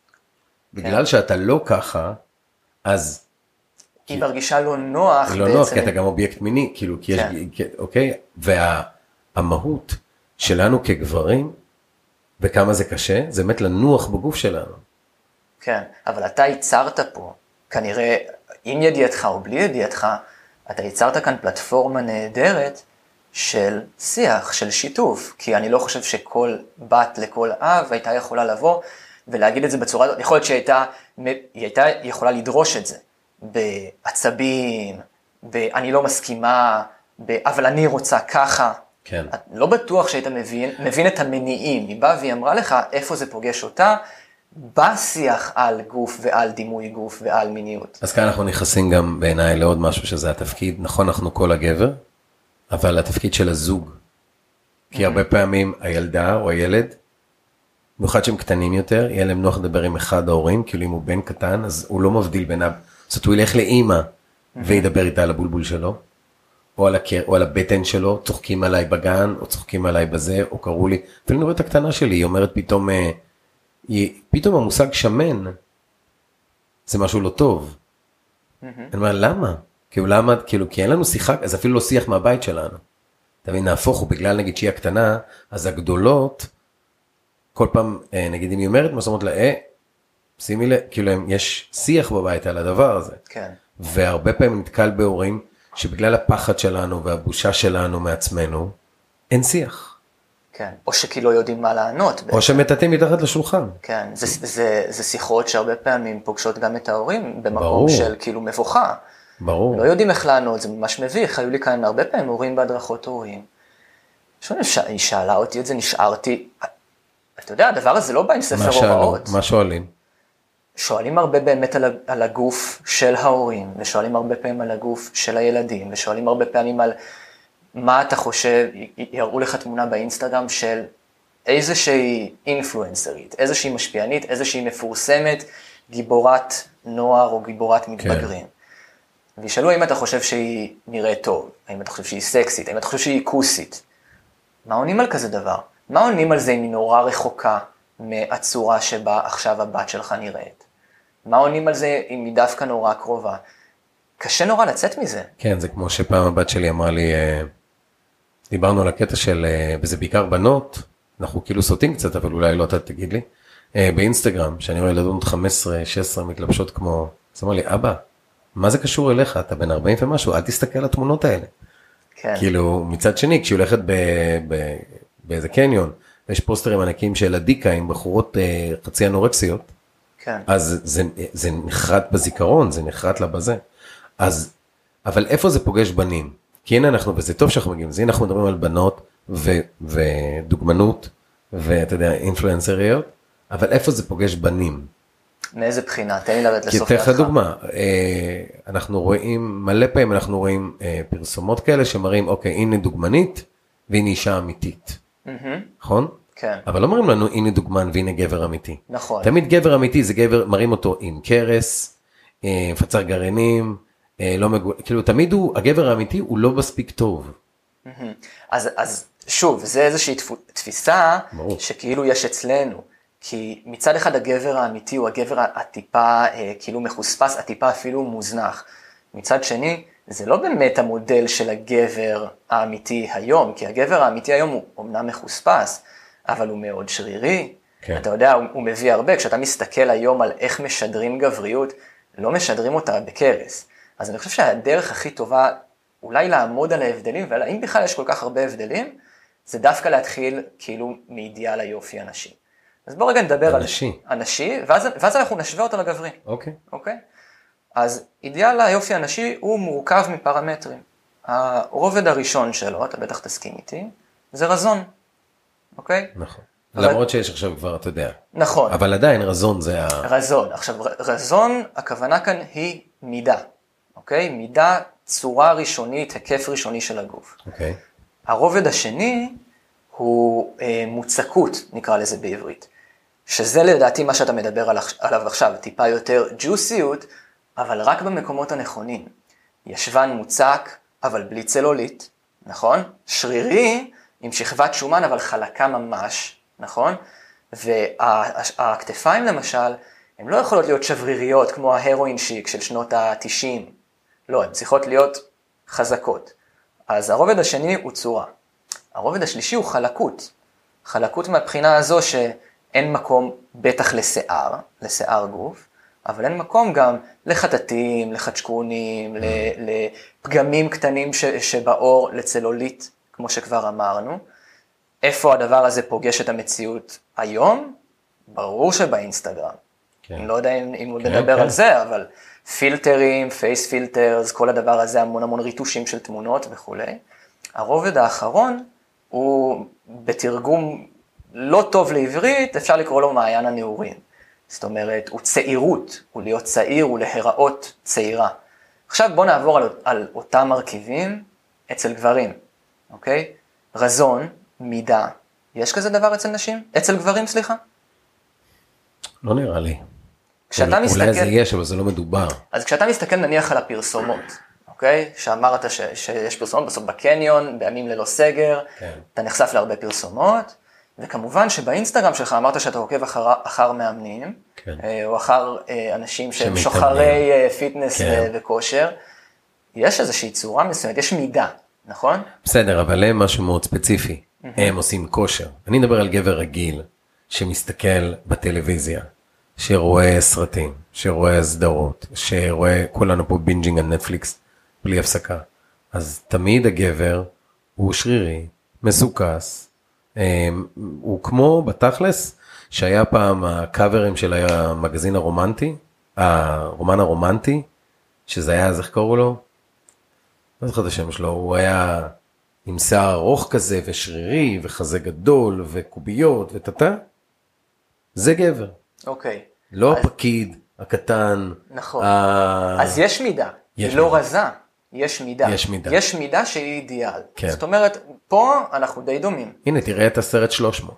בגלל שאתה לא ככה, אז היא מרגישה לא נוח לא בעצם. נוח, כי אתה גם אובייקט מיני, כאילו, כי יש, כן. אוקיי? והמהות שלנו כגברים, וכמה זה קשה, זה באמת לנוח בגוף שלנו. כן, אבל אתה ייצרת פה, כנראה, עם ידיעתך או בלי ידיעתך, אתה ייצרת כאן פלטפורמה נהדרת של שיח, של שיתוף, כי אני לא חושב שכל בת לכל אב הייתה יכולה לבוא ולהגיד את זה בצורה יכול להיות שהיא הייתה, היא הייתה יכולה לדרוש את זה בעצבים, ב"אני לא מסכימה", ב- "אבל אני רוצה ככה". כן. את לא בטוח שהיית מבין, מבין את המניעים, היא באה והיא אמרה לך איפה זה פוגש אותה, בשיח על גוף ועל דימוי גוף ועל מיניות. אז כאן אנחנו נכנסים גם בעיניי לעוד משהו שזה התפקיד, נכון אנחנו כל הגבר, אבל התפקיד של הזוג. כי הרבה פעמים הילדה או הילד, במיוחד שהם קטנים יותר, יהיה להם נוח לדבר עם אחד ההורים, כאילו אם הוא בן קטן, אז הוא לא מבדיל ביניו. זאת אומרת, הוא ילך לאימא וידבר איתה על הבולבול שלו, או על, הקר... או על הבטן שלו, צוחקים עליי בגן, או צוחקים עליי בזה, או קראו לי, אפילו אני רואה את הקטנה שלי, היא אומרת פתאום, אה, פתאום המושג שמן, זה משהו לא טוב. אני אומר, למה? כאילו, למה? כאילו, כי אין לנו שיחה, אז אפילו לא שיח מהבית שלנו. אתה מבין, נהפוך הוא, בגלל נגיד שהיא הקטנה, אז הגדולות, כל פעם, אה, נגיד אם היא אומרת משהו, אומרת לה, אה, שימי לב, כאילו, יש שיח בבית על הדבר הזה. כן, והרבה פעמים נתקל בהורים שבגלל הפחד שלנו והבושה שלנו מעצמנו, אין שיח. כן. או שכי לא יודעים מה לענות. או שמטאטאים מתחת לשולחן. כן, זה, זה, זה שיחות שהרבה פעמים פוגשות גם את ההורים במקום ברור. של כאילו מבוכה. ברור. לא יודעים איך לענות, זה ממש מביך, היו לי כאן הרבה פעמים הורים בהדרכות הורים. שואלים, ש- היא שאלה אותי את זה, נשארתי, אתה יודע, הדבר הזה לא בא עם ספר? הוראות. מה שואלים? שואלים הרבה באמת על, על הגוף של ההורים, ושואלים הרבה פעמים על הגוף של הילדים, ושואלים הרבה פעמים על מה אתה חושב, יראו לך תמונה באינסטגרם של איזושהי אינפלואנסרית, איזושהי משפיענית, איזושהי מפורסמת, גיבורת נוער או גיבורת מתבגרים. וישאלו האם אתה חושב שהיא נראית טוב, האם אתה חושב שהיא סקסית, האם אתה חושב שהיא כוסית. מה עונים על כזה דבר? מה עונים על זה אם היא נורא רחוקה מהצורה שבה עכשיו הבת שלך נראית? מה עונים על זה אם היא דווקא נורא קרובה? קשה נורא לצאת מזה. כן, זה כמו שפעם הבת שלי אמרה לי, אה, דיברנו על הקטע של, אה, וזה בעיקר בנות, אנחנו כאילו סוטים קצת, אבל אולי לא אתה תגיד לי, אה, באינסטגרם, שאני רואה ילדות 15-16 מתלבשות כמו, אז אמר לי, אבא, מה זה קשור אליך? אתה בן 40 ומשהו, אל תסתכל על התמונות האלה. כן, כאילו, מצד שני, כשהיא הולכת ב, ב, באיזה קניון, ויש פוסטרים ענקים של הדיקה עם בחורות אה, חצי אנורקסיות, כן, אז זה, זה נחרט בזיכרון, זה נחרט לה בזה. אז, אבל איפה זה פוגש בנים? כי הנה אנחנו, וזה טוב שאנחנו מגיעים לזה, הנה אנחנו מדברים על בנות ו, ודוגמנות ואתה יודע, אינפלואנסריות, אבל איפה זה פוגש בנים? מאיזה בחינה? תן לי לרדת לסוף כי אתן לך דוגמה, אה, אנחנו רואים, מלא פעמים אנחנו רואים אה, פרסומות כאלה שמראים, אוקיי, הנה דוגמנית, והנה אישה אמיתית, נכון? כן. אבל לא מראים לנו הנה דוגמן והנה גבר אמיתי. נכון. תמיד גבר אמיתי זה גבר, מראים אותו עם קרס, אה, מפצר גרעינים, לא מגו... כאילו תמיד הוא, הגבר האמיתי הוא לא מספיק טוב. אז, אז שוב, זה איזושהי תפיסה ברור. שכאילו יש אצלנו. כי מצד אחד הגבר האמיתי הוא הגבר הטיפה אה, כאילו מחוספס, הטיפה אפילו מוזנח. מצד שני, זה לא באמת המודל של הגבר האמיתי היום, כי הגבר האמיתי היום הוא אומנם מחוספס, אבל הוא מאוד שרירי. כן. אתה יודע, הוא, הוא מביא הרבה, כשאתה מסתכל היום על איך משדרים גבריות, לא משדרים אותה בכרס. אז אני חושב שהדרך הכי טובה אולי לעמוד על ההבדלים, והאם בכלל יש כל כך הרבה הבדלים, זה דווקא להתחיל כאילו מאידיאל היופי הנשי. אז בואו רגע נדבר אנשי. על אנשי, ואז, ואז אנחנו נשווה אותו לגברי. אוקיי. אוקיי? אז אידיאל היופי הנשי הוא מורכב מפרמטרים. הרובד הראשון שלו, אתה בטח תסכים איתי, זה רזון, אוקיי? נכון. אבל... למרות שיש עכשיו כבר, אתה יודע. נכון. אבל עדיין רזון זה ה... רזון. עכשיו, רזון, הכוונה כאן היא מידה, אוקיי? מידה, צורה ראשונית, היקף ראשוני של הגוף. אוקיי. הרובד השני הוא אה, מוצקות, נקרא לזה בעברית. שזה לדעתי מה שאתה מדבר עליו עכשיו, טיפה יותר ג'וסיות, אבל רק במקומות הנכונים. ישבן מוצק, אבל בלי צלולית, נכון? שרירי, עם שכבת שומן, אבל חלקה ממש, נכון? והכתפיים למשל, הן לא יכולות להיות שבריריות כמו ההרואין שיק של שנות ה-90. לא, הן צריכות להיות חזקות. אז הרובד השני הוא צורה. הרובד השלישי הוא חלקות. חלקות מהבחינה הזו ש... אין מקום בטח לשיער, לשיער גוף, אבל אין מקום גם לחטטים, לחדשקונים, לפגמים קטנים ש, שבעור, לצלולית, כמו שכבר אמרנו. איפה הדבר הזה פוגש את המציאות היום? ברור שבאינסטגרם. כן. אני לא יודע אם, אם כן, מדבר כן. על זה, אבל פילטרים, פייס פילטרס, כל הדבר הזה, המון המון ריטושים של תמונות וכולי. הרובד האחרון הוא בתרגום לא טוב לעברית, אפשר לקרוא לו מעיין הנעורים. זאת אומרת, הוא צעירות, הוא להיות צעיר, הוא להיראות צעירה. עכשיו בואו נעבור על, על אותם מרכיבים אצל גברים, אוקיי? רזון, מידה, יש כזה דבר אצל נשים? אצל גברים, סליחה? לא נראה לי. כשאתה אולי, מסתכל... אולי זה יש, אבל זה לא מדובר. אז כשאתה מסתכל נניח על הפרסומות, אוקיי? שאמרת ש, שיש פרסומות בסוף בקניון, בימים ללא סגר, כן. אתה נחשף להרבה פרסומות, וכמובן שבאינסטגרם שלך אמרת שאתה עוקב אחר, אחר מאמנים, כן. אה, או אחר אה, אנשים שהם שוחרי אה, fitness כן. וכושר. יש איזושהי צורה מסוימת, יש מידה, נכון? בסדר, אבל הם משהו מאוד ספציפי. Mm-hmm. הם עושים כושר. אני מדבר על גבר רגיל שמסתכל בטלוויזיה, שרואה סרטים, שרואה סדרות, שרואה, כולנו פה binging על נטפליקס בלי הפסקה. אז תמיד הגבר הוא שרירי, מסוקס, אמ, הוא כמו בתכלס, שהיה פעם הקאברים של המגזין הרומנטי, הרומן הרומנטי, שזה היה, אז איך קראו לו? לא זוכר את השם שלו, הוא היה עם שיער ארוך כזה ושרירי וחזה גדול וקוביות וטאטה. זה גבר. אוקיי. לא אז... הפקיד הקטן. נכון. ה... אז יש מידה, יש היא לא מידה. לא רזה. יש מידה. יש מידה. יש מידה שהיא אידיאל. כן. זאת אומרת, פה אנחנו די דומים. הנה, תראה את הסרט 300.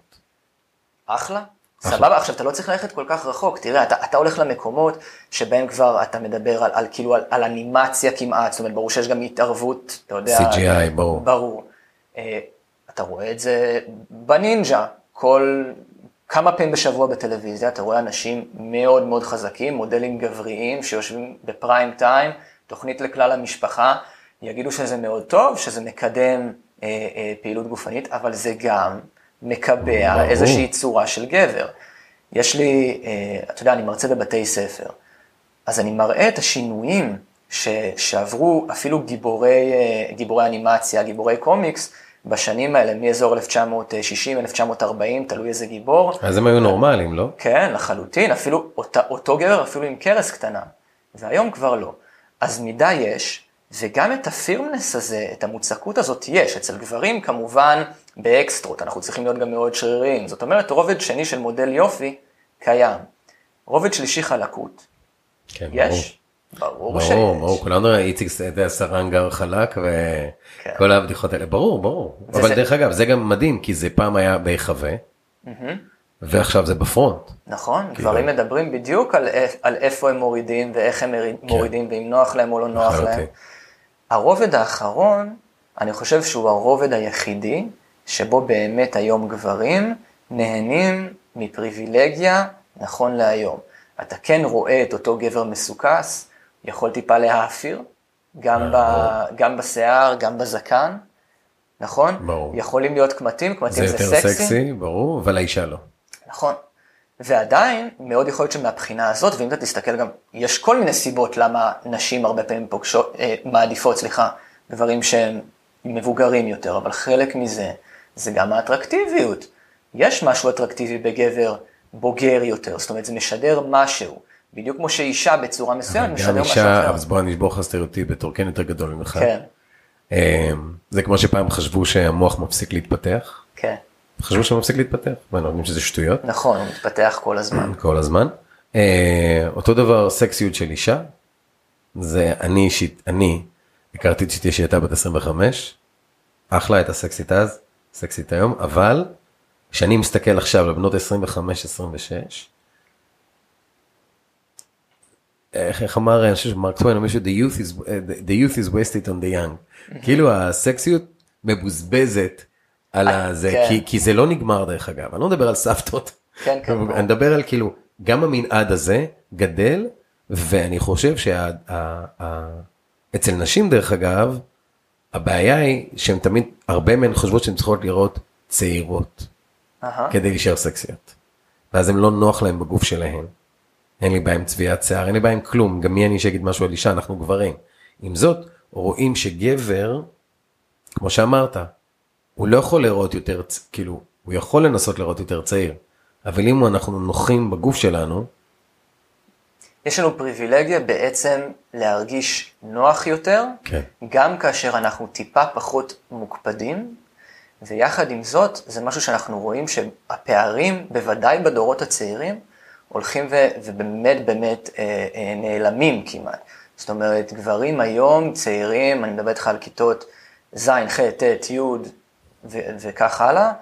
אחלה. אחלה. סבבה, עכשיו אתה לא צריך ללכת כל כך רחוק, תראה, אתה, אתה הולך למקומות שבהם כבר אתה מדבר על, על כאילו על, על אנימציה כמעט, זאת אומרת, ברור שיש גם התערבות, אתה יודע. CGI, ברור. ברור. Uh, אתה רואה את זה בנינג'ה, כל, כמה פעמים בשבוע בטלוויזיה, אתה רואה אנשים מאוד מאוד חזקים, מודלים גבריים שיושבים בפריים טיים, תוכנית לכלל המשפחה, יגידו שזה מאוד טוב, שזה מקדם אה, אה, פעילות גופנית, אבל זה גם מקבע. איזושהי צורה של גבר. יש לי, אה, אתה יודע, אני מרצה בבתי ספר, אז אני מראה את השינויים ש, שעברו אפילו גיבורי, אה, גיבורי אנימציה, גיבורי קומיקס, בשנים האלה, מאזור 1960-1940, תלוי איזה גיבור. אז הם היו נורמליים, לא? כן, לחלוטין, אפילו אותה, אותו גבר, אפילו עם קרס קטנה, והיום כבר לא. אז מידה יש, וגם את הפירמנס הזה, את המוצקות הזאת יש. אצל גברים כמובן באקסטרות, אנחנו צריכים להיות גם מאוד שריריים. זאת אומרת, רובד שני של מודל יופי קיים. רובד שלישי חלקות. כן, יש? ברור. ברור שיש. ברור, ברור, כולנו איציק סרנגר חלק וכל כן. הבדיחות האלה, ברור, ברור. אבל זה... דרך אגב, זה גם מדהים, כי זה פעם היה בהיחווה. Mm-hmm. ועכשיו זה בפרונט. נכון, כאילו... גברים מדברים בדיוק על, על איפה הם מורידים ואיך הם כן. מורידים, ואם נוח להם או לא נוח להם. הרובד האחרון, אני חושב שהוא הרובד היחידי, שבו באמת היום גברים נהנים מפריבילגיה נכון להיום. אתה כן רואה את אותו גבר מסוכס, יכול טיפה להאפיר, גם, אה, ב, גם בשיער, גם בזקן, נכון? ברור. יכולים להיות קמטים, קמטים זה, זה סקסי. זה יותר סקסי, ברור, אבל האישה לא. נכון. ועדיין, מאוד יכול להיות שמבחינה הזאת, ואם אתה תסתכל גם, יש כל מיני סיבות למה נשים הרבה פעמים פוגשות, אה, מעדיפות, סליחה, גברים שהם מבוגרים יותר, אבל חלק מזה, זה גם האטרקטיביות. יש משהו אטרקטיבי בגבר בוגר יותר, זאת אומרת, זה משדר משהו. בדיוק כמו שאישה בצורה מסוימת משדר משהו אחר. אז בוא אני אשבור לך סטריאוטיפ בתור כן יותר גדול ממך. כן. אמ, זה כמו שפעם חשבו שהמוח מפסיק להתפתח. כן. חשבו שהוא מפסיק להתפתח, ואנחנו יודעים שזה שטויות. נכון, הוא מתפתח כל הזמן. <clears throat> כל הזמן. אה, אותו דבר סקסיות של אישה, זה אני אישית, אני הכרתי את אשתי שהייתה בת 25, אחלה הייתה סקסית אז, סקסית היום, אבל כשאני מסתכל עכשיו לבנות 25-26, איך, אמר, אני חושב שמרק טוויין, מישהו, the youth is, the youth is wasted on the young. כאילו הסקסיות מבוזבזת על אה, הזה, כן. כי, כי זה לא נגמר דרך אגב, אני לא מדבר על סבתות. כן, כן. אני מדבר על כאילו, גם המנעד הזה גדל, ואני חושב שאצל נשים דרך אגב, הבעיה היא שהן תמיד, הרבה מהן חושבות שהן צריכות לראות צעירות. כדי להישאר סקסיות. ואז הן לא נוח להן בגוף שלהן. אין לי בעיה עם צביעת שיער, אין לי בעיה עם כלום, גם מי אני שיגיד משהו על אישה, אנחנו גברים. עם זאת, רואים שגבר, כמו שאמרת, הוא לא יכול לראות יותר, כאילו, הוא יכול לנסות לראות יותר צעיר, אבל אם אנחנו נוחים בגוף שלנו, יש לנו פריבילגיה בעצם להרגיש נוח יותר, כן. גם כאשר אנחנו טיפה פחות מוקפדים, ויחד עם זאת, זה משהו שאנחנו רואים שהפערים, בוודאי בדורות הצעירים, הולכים ו, ובאמת באמת אה, אה, נעלמים כמעט. זאת אומרת, גברים היום צעירים, אני מדבר איתך על כיתות ז', ח', ט', י', ו- וכך הלאה,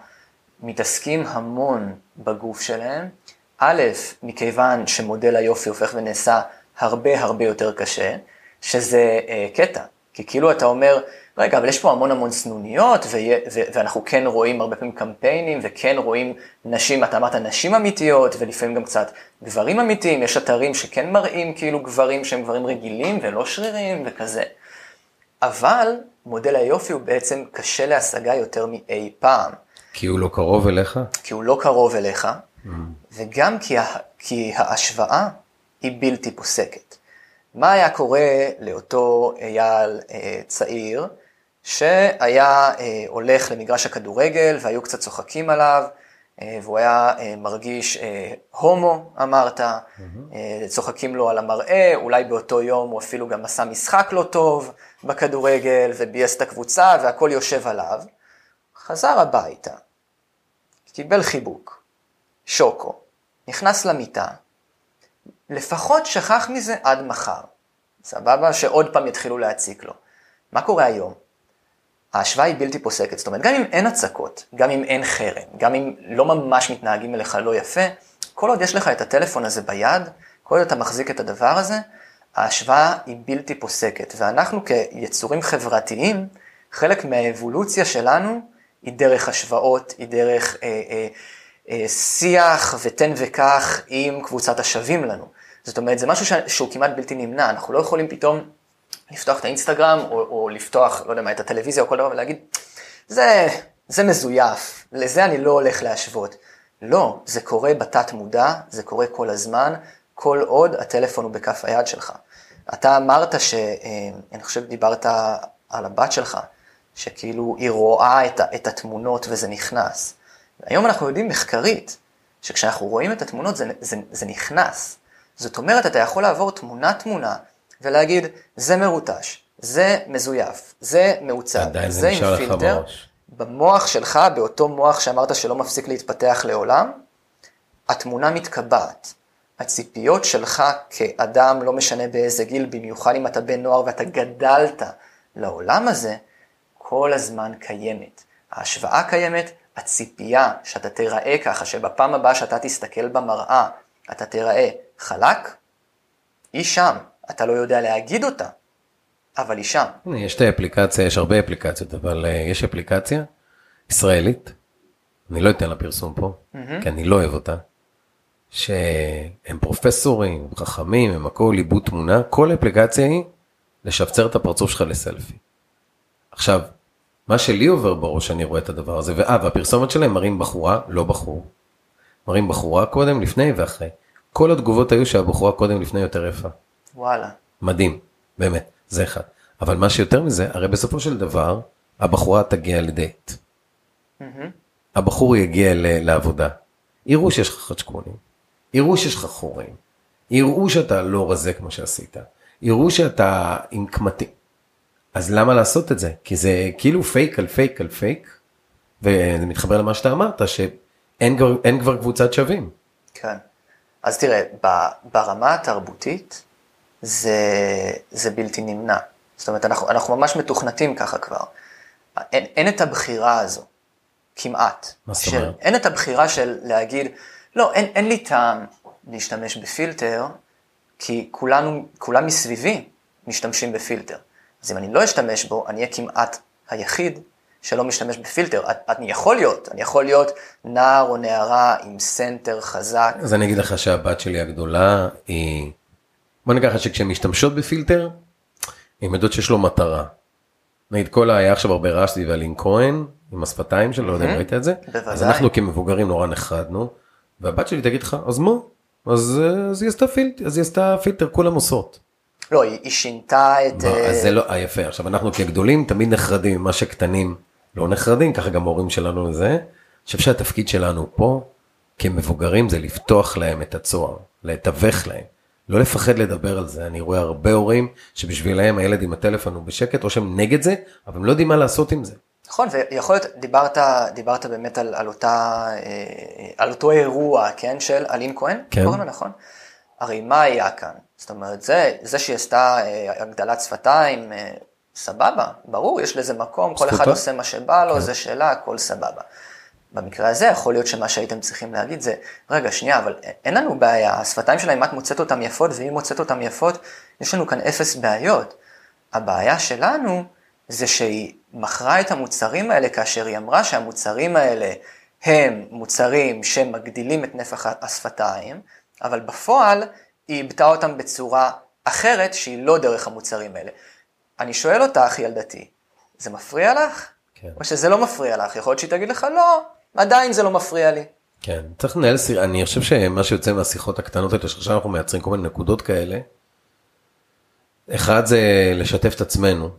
מתעסקים המון בגוף שלהם. א', מכיוון שמודל היופי הופך ונעשה הרבה הרבה יותר קשה, שזה אה, קטע. כי כאילו אתה אומר, רגע, אבל יש פה המון המון סנוניות, ואנחנו כן רואים הרבה פעמים קמפיינים, וכן רואים נשים, אתה אמרת נשים אמיתיות, ולפעמים גם קצת גברים אמיתיים, יש אתרים שכן מראים כאילו גברים שהם גברים רגילים ולא שרירים וכזה. אבל מודל היופי הוא בעצם קשה להשגה יותר מאי פעם. כי הוא לא קרוב אליך? כי הוא לא קרוב אליך, mm. וגם כי, כי ההשוואה היא בלתי פוסקת. מה היה קורה לאותו אייל אה, צעיר, שהיה אה, הולך למגרש הכדורגל והיו קצת צוחקים עליו, אה, והוא היה אה, מרגיש אה, הומו, אמרת, mm-hmm. צוחקים לו על המראה, אולי באותו יום הוא אפילו גם עשה משחק לא טוב בכדורגל וביאס את הקבוצה והכל יושב עליו. חזר הביתה, קיבל חיבוק, שוקו, נכנס למיטה, לפחות שכח מזה עד מחר. סבבה? שעוד פעם יתחילו להציק לו. מה קורה היום? ההשוואה היא בלתי פוסקת, זאת אומרת, גם אם אין הצקות, גם אם אין חרם, גם אם לא ממש מתנהגים אליך לא יפה, כל עוד יש לך את הטלפון הזה ביד, כל עוד אתה מחזיק את הדבר הזה, ההשוואה היא בלתי פוסקת. ואנחנו כיצורים חברתיים, חלק מהאבולוציה שלנו היא דרך השוואות, היא דרך אה, אה, אה, שיח ותן וקח עם קבוצת השווים לנו. זאת אומרת, זה משהו שהוא כמעט בלתי נמנע, אנחנו לא יכולים פתאום לפתוח את האינסטגרם, או, או לפתוח, לא יודע מה, את הטלוויזיה או כל דבר, ולהגיד, זה, זה מזויף, לזה אני לא הולך להשוות. לא, זה קורה בתת מודע, זה קורה כל הזמן, כל עוד הטלפון הוא בכף היד שלך. אתה אמרת ש... אה, אני חושב דיברת על הבת שלך, שכאילו היא רואה את, את התמונות וזה נכנס. היום אנחנו יודעים מחקרית, שכשאנחנו רואים את התמונות זה, זה, זה נכנס. זאת אומרת, אתה יכול לעבור תמונה-תמונה ולהגיד, זה מרוטש, זה מזויף, זה מעוצב, זה עם פילטר. במוח שלך, באותו מוח שאמרת שלא מפסיק להתפתח לעולם, התמונה מתקבעת. הציפיות שלך כאדם, לא משנה באיזה גיל, במיוחד אם אתה בן נוער ואתה גדלת לעולם הזה, כל הזמן קיימת. ההשוואה קיימת, הציפייה שאתה תיראה ככה, שבפעם הבאה שאתה תסתכל במראה, אתה תיראה חלק, היא שם. אתה לא יודע להגיד אותה, אבל היא שם. הנה, יש את האפליקציה, יש הרבה אפליקציות, אבל uh, יש אפליקציה ישראלית, אני לא אתן לה פרסום פה, כי אני לא אוהב אותה, שהם פרופסורים, חכמים, הם הכל עיבוד תמונה, כל אפליקציה היא לשפצר את הפרצוף שלך לסלפי. עכשיו, מה שלי עובר בראש, אני רואה את הדבר הזה, ואה, והפרסומת שלהם מראים בחורה, לא בחור. מראים בחורה קודם, לפני ואחרי. כל התגובות היו שהבחורה קודם לפני יותר יפה. וואלה. מדהים, באמת, זה אחד. אבל מה שיותר מזה, הרי בסופו של דבר, הבחורה תגיע לדייט. הבחור יגיע ל- לעבודה. יראו שיש לך חצ'קונים, יראו שיש לך חורים, יראו שאתה לא רזה כמו שעשית, יראו שאתה עם קמטים. אז למה לעשות את זה? כי זה כאילו פייק על פייק על פייק, וזה מתחבר למה שאתה אמרת, שאין כבר, כבר קבוצת שווים. כן. אז תראה, ברמה התרבותית זה, זה בלתי נמנע. זאת אומרת, אנחנו, אנחנו ממש מתוכנתים ככה כבר. אין, אין את הבחירה הזו, כמעט. מה זאת אומרת? אין את הבחירה של להגיד, לא, אין, אין לי טעם להשתמש בפילטר, כי כולנו, כולם מסביבי משתמשים בפילטר. אז אם אני לא אשתמש בו, אני אהיה כמעט היחיד שלא משתמש בפילטר. אני יכול להיות, אני יכול להיות נער או נערה עם סנטר חזק, אז אני אגיד לך שהבת שלי הגדולה היא, בוא ניקח שכשהן משתמשות בפילטר, הן יודעות שיש לו מטרה. נגיד כל ה- היה עכשיו הרבה רעש סביב אלין כהן, עם השפתיים שלו, לא יודע אם ראית את זה. אז אנחנו כמבוגרים נורא נחרדנו, והבת שלי תגיד לך, אז מה? אז, אה, אז היא עשתה פילטר, אז היא עשתה פילטר, כולם עושות. לא, היא, שינתה את... לא, אה, אז זה לא, אה, יפה, עכשיו אנחנו כגדולים תמיד נחרדים ממה שקטנים לא נחרדים, ככה גם ההורים שלנו זה. אני חושב שהתפקיד שלנו פה כמבוגרים זה לפתוח להם את הצוהר, לתווך להם, לא לפחד לדבר על זה. אני רואה הרבה הורים שבשבילם הילד עם הטלפון הוא בשקט, או שהם נגד זה, אבל הם לא יודעים מה לעשות עם זה. נכון, ויכול להיות, דיברת, דיברת באמת על, על, אותה, אה, על אותו אירוע, כן, של אלין כהן, כן. קוראים לו נכון? הרי מה היה כאן? זאת אומרת, זה, זה שהיא עשתה אה, הגדלת שפתיים, אה, סבבה, ברור, יש לזה מקום, כל אחד. עושה מה שבא לו, כן. זה שלה, הכל סבבה. במקרה הזה יכול להיות שמה שהייתם צריכים להגיד זה, רגע, שנייה, אבל אין לנו בעיה, השפתיים שלה, אם את מוצאת אותן יפות והיא מוצאת אותן יפות, יש לנו כאן אפס בעיות. הבעיה שלנו זה שהיא מכרה את המוצרים האלה כאשר היא אמרה שהמוצרים האלה הם מוצרים שמגדילים את נפח השפתיים, אבל בפועל היא איבדה אותם בצורה אחרת שהיא לא דרך המוצרים האלה. אני שואל אותך, ילדתי, זה מפריע לך? כן. או שזה לא מפריע לך? יכול להיות שהיא תגיד לך, לא, עדיין זה לא מפריע לי. כן, צריך לנהל סיר, אני חושב שמה שיוצא מהשיחות הקטנות האלה, שעכשיו אנחנו מייצרים כל מיני נקודות כאלה, אחד זה לשתף את עצמנו,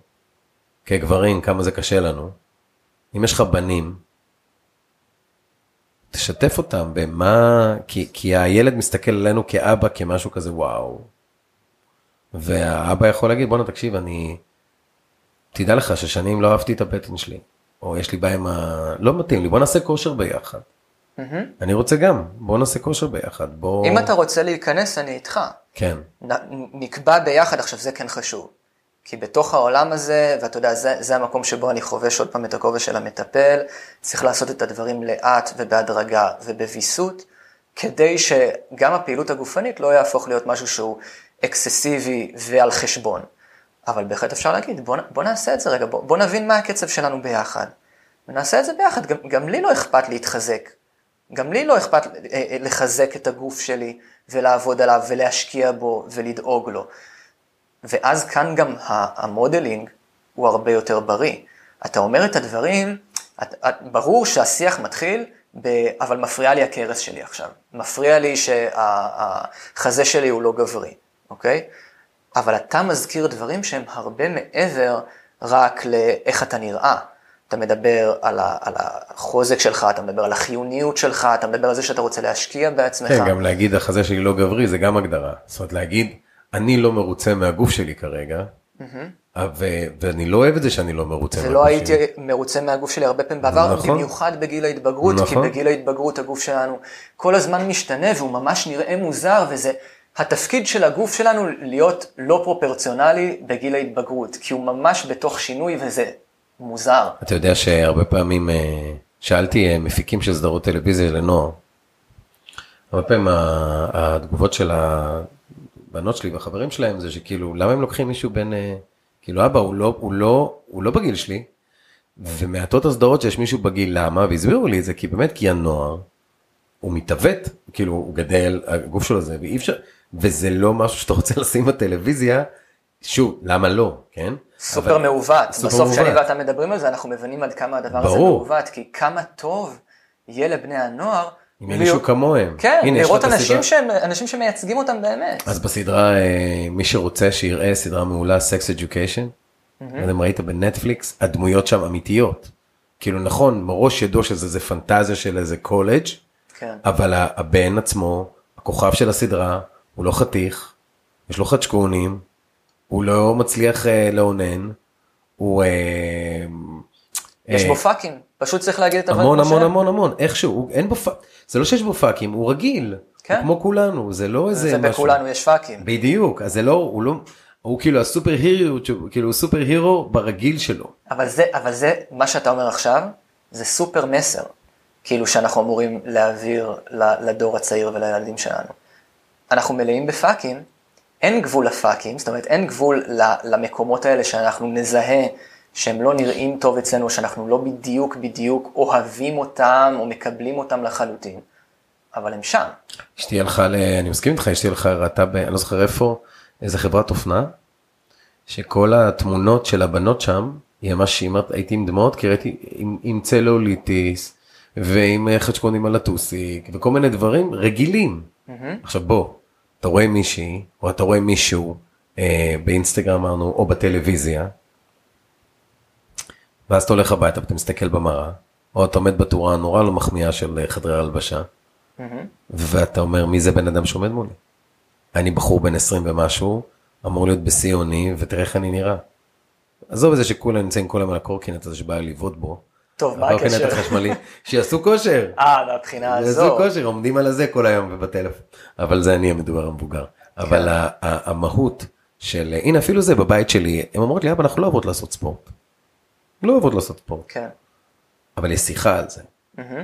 כגברים, כמה זה קשה לנו. אם יש לך בנים, תשתף אותם במה, כי, כי הילד מסתכל עלינו כאבא, כמשהו כזה וואו. והאבא יכול להגיד, בואנה תקשיב, אני, תדע לך ששנים לא אהבתי את הבטן שלי, או יש לי בעיה עם ה... לא מתאים לי, בוא נעשה כושר ביחד. אני רוצה גם, בוא נעשה כושר ביחד, בוא... אם אתה רוצה להיכנס, אני איתך. כן, נ- נקבע ביחד, עכשיו זה כן חשוב. כי בתוך העולם הזה, ואתה יודע, זה, זה המקום שבו אני חובש עוד פעם את הכובע של המטפל, צריך לעשות את הדברים לאט ובהדרגה ובוויסות, כדי שגם הפעילות הגופנית לא יהפוך להיות משהו שהוא אקססיבי ועל חשבון. אבל בהחלט אפשר להגיד, בוא, בוא נעשה את זה רגע, בוא, בוא נבין מה הקצב שלנו ביחד. ונעשה את זה ביחד, גם, גם לי לא אכפת להתחזק. גם לי לא אכפת אה, אה, לחזק את הגוף שלי ולעבוד עליו ולהשקיע בו ולדאוג לו. ואז כאן גם ה modeling הוא הרבה יותר בריא. אתה אומר את הדברים, את, את, ברור שהשיח מתחיל, ב, אבל מפריע לי הכרס שלי עכשיו. מפריע לי שהחזה שלי הוא לא גברי, אוקיי? אבל אתה מזכיר דברים שהם הרבה מעבר רק לאיך אתה נראה. אתה מדבר על, ה, על החוזק שלך, אתה מדבר על החיוניות שלך, אתה מדבר על זה שאתה רוצה להשקיע בעצמך. כן, גם להגיד החזה שלי לא גברי זה גם הגדרה. זאת אומרת להגיד, אני לא מרוצה מהגוף שלי כרגע, ו- ואני לא אוהב את זה שאני לא מרוצה ולא מהגוף הייתי שלי. מרוצה מהגוף שלי הרבה פעמים בעבר, נכון. במיוחד בגיל ההתבגרות, כי נכון. בגיל ההתבגרות הגוף שלנו כל הזמן משתנה והוא ממש נראה מוזר, וזה התפקיד של הגוף שלנו להיות לא פרופורציונלי בגיל ההתבגרות, כי הוא ממש בתוך שינוי וזה מוזר. אתה יודע שהרבה פעמים אה, שאלתי אה, מפיקים של סדרות טלוויזיה לנוער, הרבה פעמים התגובות של הבנות שלי והחברים שלהם זה שכאילו למה הם לוקחים מישהו בן אה, כאילו אבא הוא לא הוא לא הוא לא בגיל שלי ומעטות הסדרות שיש מישהו בגיל למה והסבירו לי את זה כי באמת כי הנוער הוא מתעוות כאילו הוא גדל הגוף שלו זה ואי אפשר וזה לא משהו שאתה רוצה לשים בטלוויזיה שוב למה לא כן סופר אבל- מעוות. סופר בסוף כשאני. ואתה מדברים על זה, אנחנו מבינים עד כמה הדבר הזה ברור. מעוות, כי כמה טוב יהיה לבני הנוער. אם יהיה מישהו כמוהם. כן, הנה, לראות אנשים. שהם, אנשים שמייצגים אותם באמת. אז בסדרה, אה, מי שרוצה שיראה סדרה מעולה, Sex Education, לא יודע אם ראית בנטפליקס, הדמויות שם אמיתיות. כאילו נכון, מראש ידוע שזה זה פנטזיה של איזה קולג', כן. אבל הבן עצמו, הכוכב של הסדרה, הוא לא חתיך, יש לו חדשקונים, הוא לא מצליח אה, לאונן, הוא... אה, יש אה, בו פאקים, פשוט צריך להגיד את המון המון שהם. המון המון, איכשהו, הוא- אין בו פאק, זה לא שיש בו פאקים, הוא רגיל, כן. הוא כמו כולנו, זה לא איזה משהו. ובכולנו יש פאקים. בדיוק, אז זה לא, הוא לא, הוא כאילו ה super hero, כאילו הוא super hero ברגיל שלו. אבל זה, אבל זה, מה שאתה אומר עכשיו, זה סופר מסר. כאילו שאנחנו אמורים להעביר לדור הצעיר ולילדים שלנו. אנחנו מלאים בפאקים, אין גבול לפאקים, זאת אומרת אין גבול למקומות האלה שאנחנו נזהה שהם לא נראים טוב אצלנו, שאנחנו לא בדיוק בדיוק אוהבים אותם או מקבלים אותם לחלוטין, אבל הם שם. אשתי הלכה, ל... אני מסכים איתך, אשתי הלכה, ראתה, ב... אני לא זוכר איפה, איזה חברת אופנה, שכל התמונות של הבנות שם, היא ממש, היא הייתי עם דמעות, כי ראיתי עם, עם צלוליטיס, ועם חדשקונים על הטוסיק, וכל מיני דברים רגילים. עכשיו בוא, אתה רואה מישהי, או אתה רואה מישהו, אה, באינסטגרם אמרנו, או בטלוויזיה, ואז אתה הולך הביתה ואתה מסתכל במראה, או אתה עומד בתאורה הנורא לא מחמיאה של אה, חדרי הלבשה, ואתה אומר מי זה בן אדם שעומד מולי. אני בחור בן 20 ומשהו, אמור להיות בשיא עוני, ותראה איך אני נראה. עזוב את זה שכולם נמצאים כל היום על הקורקינט הזה שבא לבעוט בו. טוב, מה הקורקינט הקשר? החשמלי, שיעשו כושר. אה, מהבחינה יעשו הזו. כושר, עומדים על הזה כל היום ובטלפון. אבל זה אני המדובר המבוגר. אבל ה- המהות של, הנה אפילו זה בבית שלי, הן אומרות לי, אבא אנחנו לא אוהבות לעשות ספורט. לא אוהבות לעשות ספורט. כן. אבל יש שיחה על זה.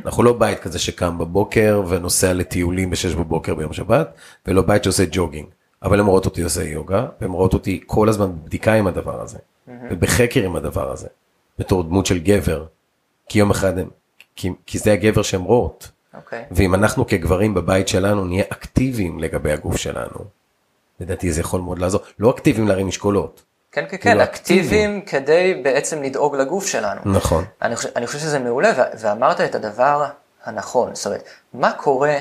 אנחנו לא בית כזה שקם בבוקר ונוסע לטיולים ב-6 בבוקר ביום שבת, ולא בית שעושה ג'וגינג. אבל הן רואות אותי עושה יוגה, והן רואות אותי כל הזמן בבדיקה עם הדבר הזה, ובחקר עם הדבר הזה, בתור דמות של גבר. כי יום אחד הם, כי, כי זה הגבר שהן רואות. אוקיי. ואם אנחנו כגברים בבית שלנו נהיה אקטיביים לגבי הגוף שלנו, לדעתי זה יכול מאוד לעזור. לא אקטיביים להרים משקולות. כן, כן, כן, כאילו, אקטיביים כדי בעצם לדאוג לגוף שלנו. נכון. אני חושב, אני חושב שזה מעולה, ואמרת את הדבר הנכון. זאת אומרת, מה קורה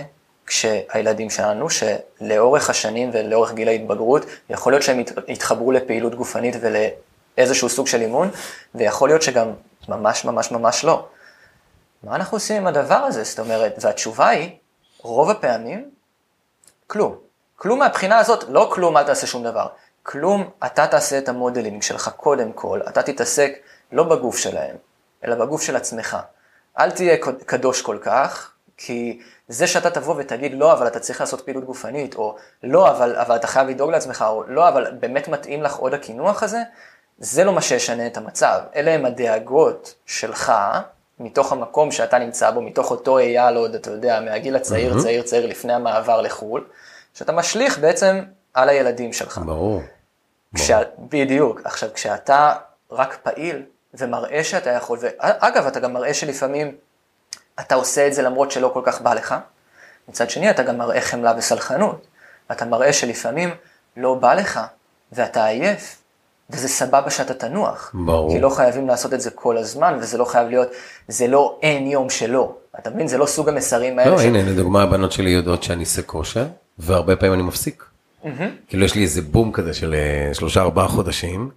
כשהילדים שלנו, שלאורך השנים ולאורך גיל ההתבגרות, יכול להיות שהם ית- יתחברו לפעילות גופנית ולאיזשהו סוג של אימון, ויכול להיות שגם ממש ממש ממש לא. מה אנחנו עושים עם הדבר הזה? זאת אומרת, והתשובה היא, רוב הפעמים, כלום. כלום מהבחינה הזאת, לא כלום, אל תעשה שום דבר. כלום, אתה תעשה את המודלינג שלך קודם כל, אתה תתעסק לא בגוף שלהם, אלא בגוף של עצמך. אל תהיה קדוש כל כך, כי זה שאתה תבוא ותגיד, לא, אבל אתה צריך לעשות פעילות גופנית, או לא, אבל, אבל אתה חייב לדאוג לעצמך, או לא, אבל באמת מתאים לך עוד הקינוח הזה, זה לא מה שישנה את המצב. אלה הם הדאגות שלך, מתוך המקום שאתה נמצא בו, מתוך אותו אייל עוד, אתה יודע, מהגיל הצעיר, מהמם. צעיר, צעיר, לפני המעבר לחו"ל, שאתה משליך בעצם על הילדים שלך. ברור. כשה, בדיוק. עכשיו, כשאתה רק פעיל ומראה שאתה יכול, ואגב, אתה גם מראה שלפעמים אתה עושה את זה למרות שלא כל כך בא לך, מצד שני, אתה גם מראה חמלה וסלחנות. אתה מראה שלפעמים לא בא לך, ואתה עייף, וזה סבבה שאתה תנוח. ברור. כי לא חייבים לעשות את זה כל הזמן, וזה לא חייב להיות, זה לא אין יום שלא. אתה מבין? זה לא סוג המסרים האלה. לא, ש- הנה, לדוגמה, הבנות שלי יודעות שאני עושה כושר, והרבה פעמים אני מפסיק. כאילו, יש לי איזה בום כזה של אה, שלושה, ארבעה חודשים.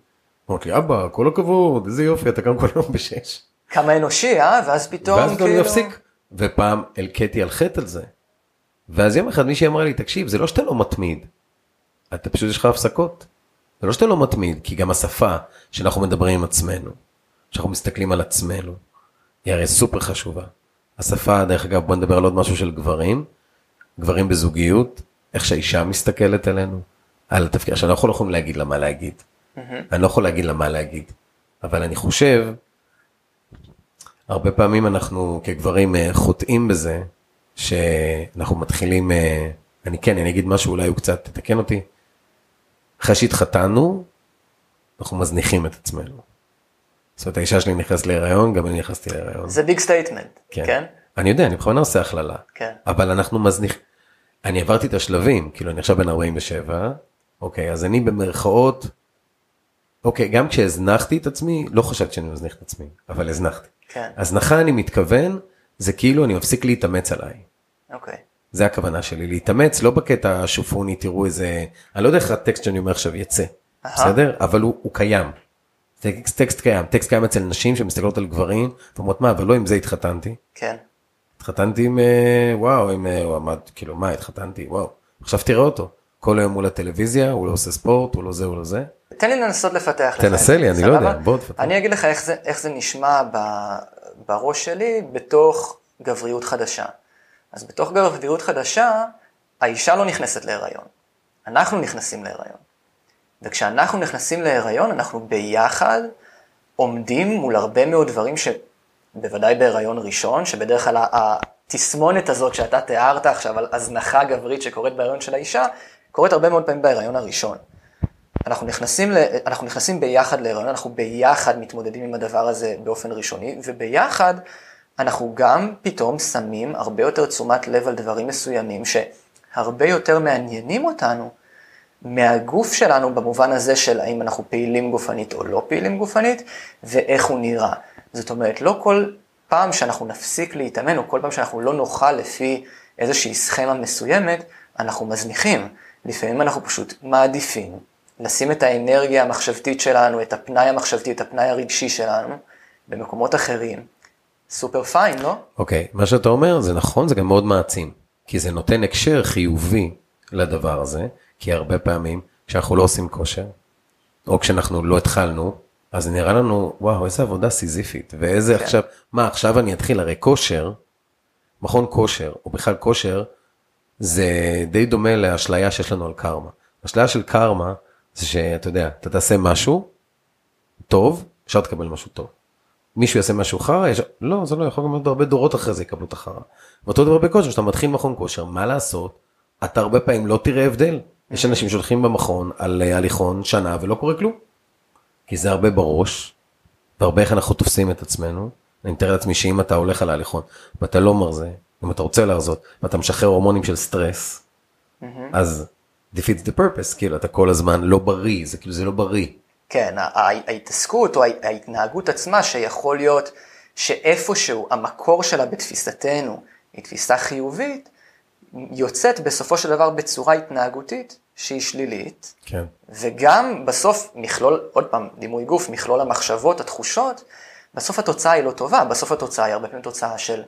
אומרת לי, אבא, כל הכבוד, איזה יופי, אתה קם כל יום בשש. כמה אנושי, אה? ואז פתאום ואז כאילו... אני מפסיק. ופעם הלקטי על חטא על זה. ואז יום אחד מישהי אמרה לי, תקשיב, זה לא שאתה לא מתמיד, אתה פשוט יש לך הפסקות. ולא שאתה לא מתמיד, כי גם השפה שאנחנו מדברים עם עצמנו, שאנחנו מסתכלים על עצמנו, היא הרי סופר חשובה. השפה, דרך אגב, בוא נדבר על עוד משהו של גברים, גברים בזוגיות, איך שהאישה מסתכלת עלינו, על התפקיד, עכשיו, אני לא יכול יכולים להגיד לה מה להגיד. Mm-hmm. אני לא יכול להגיד לה מה להגיד, אבל אני חושב, הרבה פעמים אנחנו כגברים אה, חוטאים בזה, שאנחנו מתחילים, אה, אני כן, אני אגיד משהו, אולי אתה קצת תתקן אותי, אחרי שהתחתנו, אנחנו מזניחים את עצמנו. זאת אומרת, האישה שלי נכנסת להיריון, גם אני נכנסתי להיריון. זה big statement, כן? כן? אני יודע, אני בכוונה עושה הכללה. כן. אבל אנחנו מזניח... אני עברתי את השלבים, כאילו אני עכשיו בן 47, אוקיי, אז אני במרכאות, אוקיי, גם כשהזנחתי את עצמי, לא חשבתי שאני מזניח את עצמי, אבל הזנחתי. כן. הזנחה אני מתכוון, זה כאילו אני מפסיק להתאמץ עליי. אוקיי. זה הכוונה שלי, להתאמץ, לא בקטע שופוני, תראו איזה, אני לא יודע איך הטקסט שאני אומר עכשיו יצא, בסדר? אבל הוא, הוא קיים. טקסט, טקסט קיים, טקסט קיים אצל נשים שמסתכלות על גברים, ואומרות מה, אבל לא עם זה התחתנתי. כן. התחתנתי עם, אה, וואו, עם, אה, הוא עמד, כאילו, מה, התחתנתי, וואו. עכשיו תראה אותו, כל היום מול הטלוויזיה, הוא לא עושה ספורט, הוא לא זה, הוא לא זה. תן לי לנסות לפתח לך. תנסה לי, אני לא יודע, בוא תפתח. אני אגיד לך איך זה, איך זה נשמע ב, בראש שלי בתוך גבריות חדשה. אז בתוך גבריות חדשה, האישה לא נכנסת להיריון. אנחנו נכנסים להיריון. וכשאנחנו נכנסים להיריון, אנחנו ביחד עומדים מול הרבה מאוד דברים שבוודאי בהיריון ראשון, שבדרך כלל התסמונת הזאת שאתה תיארת עכשיו על הזנחה גברית שקורית בהיריון של האישה, קורית הרבה מאוד פעמים בהיריון הראשון. אנחנו נכנסים, אנחנו נכנסים ביחד להיריון, אנחנו ביחד מתמודדים עם הדבר הזה באופן ראשוני, וביחד אנחנו גם פתאום שמים הרבה יותר תשומת לב על דברים מסוימים שהרבה יותר מעניינים אותנו מהגוף שלנו במובן הזה של האם אנחנו פעילים גופנית או לא פעילים גופנית, ואיך הוא נראה. זאת אומרת, לא כל פעם שאנחנו נפסיק להתאמן, או כל פעם שאנחנו לא נאכל לפי איזושהי סכמה מסוימת, אנחנו מזניחים. לפעמים אנחנו פשוט מעדיפים לשים את האנרגיה המחשבתית שלנו, את הפנאי המחשבתי, את הפנאי הרגשי שלנו, במקומות אחרים. סופר פיין, לא? אוקיי, okay, מה שאתה אומר זה נכון, זה גם מאוד מעצים. כי זה נותן הקשר חיובי לדבר הזה, כי הרבה פעמים כשאנחנו לא עושים כושר, או כשאנחנו לא התחלנו, אז נראה לנו, וואו, איזה עבודה סיזיפית, ואיזה כן. עכשיו, מה, עכשיו אני אתחיל, הרי כושר, מכון כושר, או בכלל כושר, זה די דומה לאשליה שיש לנו על קרמה. אשליה של קרמה, זה שאתה יודע, אתה תעשה משהו טוב, אפשר לקבל משהו טוב. מישהו יעשה משהו חרא, יש... לא, זה לא יכול להיות הרבה דורות אחרי זה יקבלו את החרא. ואותו דבר בכושר, כשאתה מתחיל מכון כושר, מה לעשות? אתה הרבה פעמים לא תראה הבדל. יש אנשים שהולכים במכון על אה, הליכון שנה ולא קורה כלום. כי זה הרבה בראש, והרבה איך אנחנו תופסים את עצמנו. אני מתאר לעצמי שאם אתה הולך על ההליכון ואתה לא מרזה, אם אתה רוצה להרזות, ואתה משחרר הורמונים של סטרס, mm-hmm. אז defeats the purpose, כאילו אתה כל הזמן לא בריא, זה כאילו זה לא בריא. כן, ההתעסקות או ההתנהגות עצמה שיכול להיות שאיפשהו המקור שלה בתפיסתנו היא תפיסה חיובית, יוצאת בסופו של דבר בצורה התנהגותית שהיא שלילית. כן. וגם בסוף מכלול, עוד פעם, דימוי גוף, מכלול המחשבות, התחושות, בסוף התוצאה היא לא טובה, בסוף התוצאה היא הרבה פעמים תוצאה של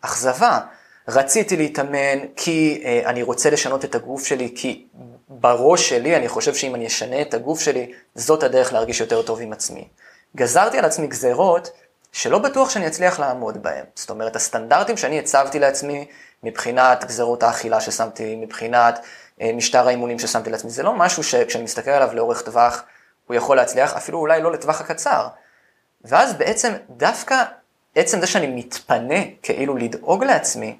אכזבה. רציתי להתאמן כי אה, אני רוצה לשנות את הגוף שלי, כי בראש שלי אני חושב שאם אני אשנה את הגוף שלי, זאת הדרך להרגיש יותר טוב עם עצמי. גזרתי על עצמי גזרות שלא בטוח שאני אצליח לעמוד בהן. זאת אומרת, הסטנדרטים שאני הצבתי לעצמי מבחינת גזרות האכילה ששמתי, מבחינת אה, משטר האימונים ששמתי לעצמי, זה לא משהו שכשאני מסתכל עליו לאורך טווח, הוא יכול להצליח, אפילו אולי לא לטווח הקצר. ואז בעצם דווקא עצם זה שאני מתפנה כאילו לדאוג לעצמי,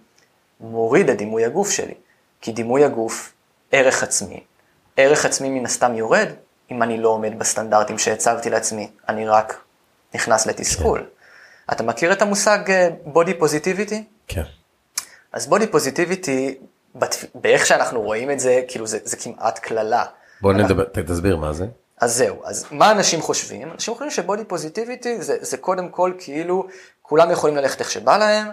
מוריד את דימוי הגוף שלי. כי דימוי הגוף, ערך עצמי. ערך עצמי מן הסתם יורד אם אני לא עומד בסטנדרטים שהצבתי לעצמי, אני רק נכנס לתסכול. כן. אתה מכיר את המושג בודי אה, פוזיטיביטי? כן. אז בודי פוזיטיביטי, באיך שאנחנו רואים את זה, כאילו זה, זה כמעט קללה. בוא אנחנו... נדבר, תסביר מה זה. אז זהו, אז מה אנשים חושבים? אנשים חושבים שבודי פוזיטיביטי זה, זה קודם כל כאילו כולם יכולים ללכת איך שבא להם,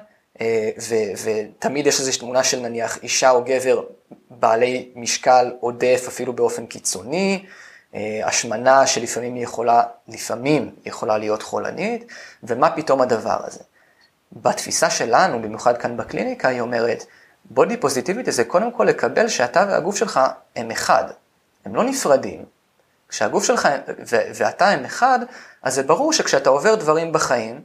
ותמיד יש איזושהי תמונה של נניח אישה או גבר בעלי משקל עודף אפילו באופן קיצוני, אה, השמנה שלפעמים היא יכולה, לפעמים יכולה להיות חולנית, ומה פתאום הדבר הזה? בתפיסה שלנו, במיוחד כאן בקליניקה, היא אומרת, בודי פוזיטיביטי זה קודם כל לקבל שאתה והגוף שלך הם אחד, הם לא נפרדים. כשהגוף שלך ואתה הם אחד, אז זה ברור שכשאתה עובר דברים בחיים,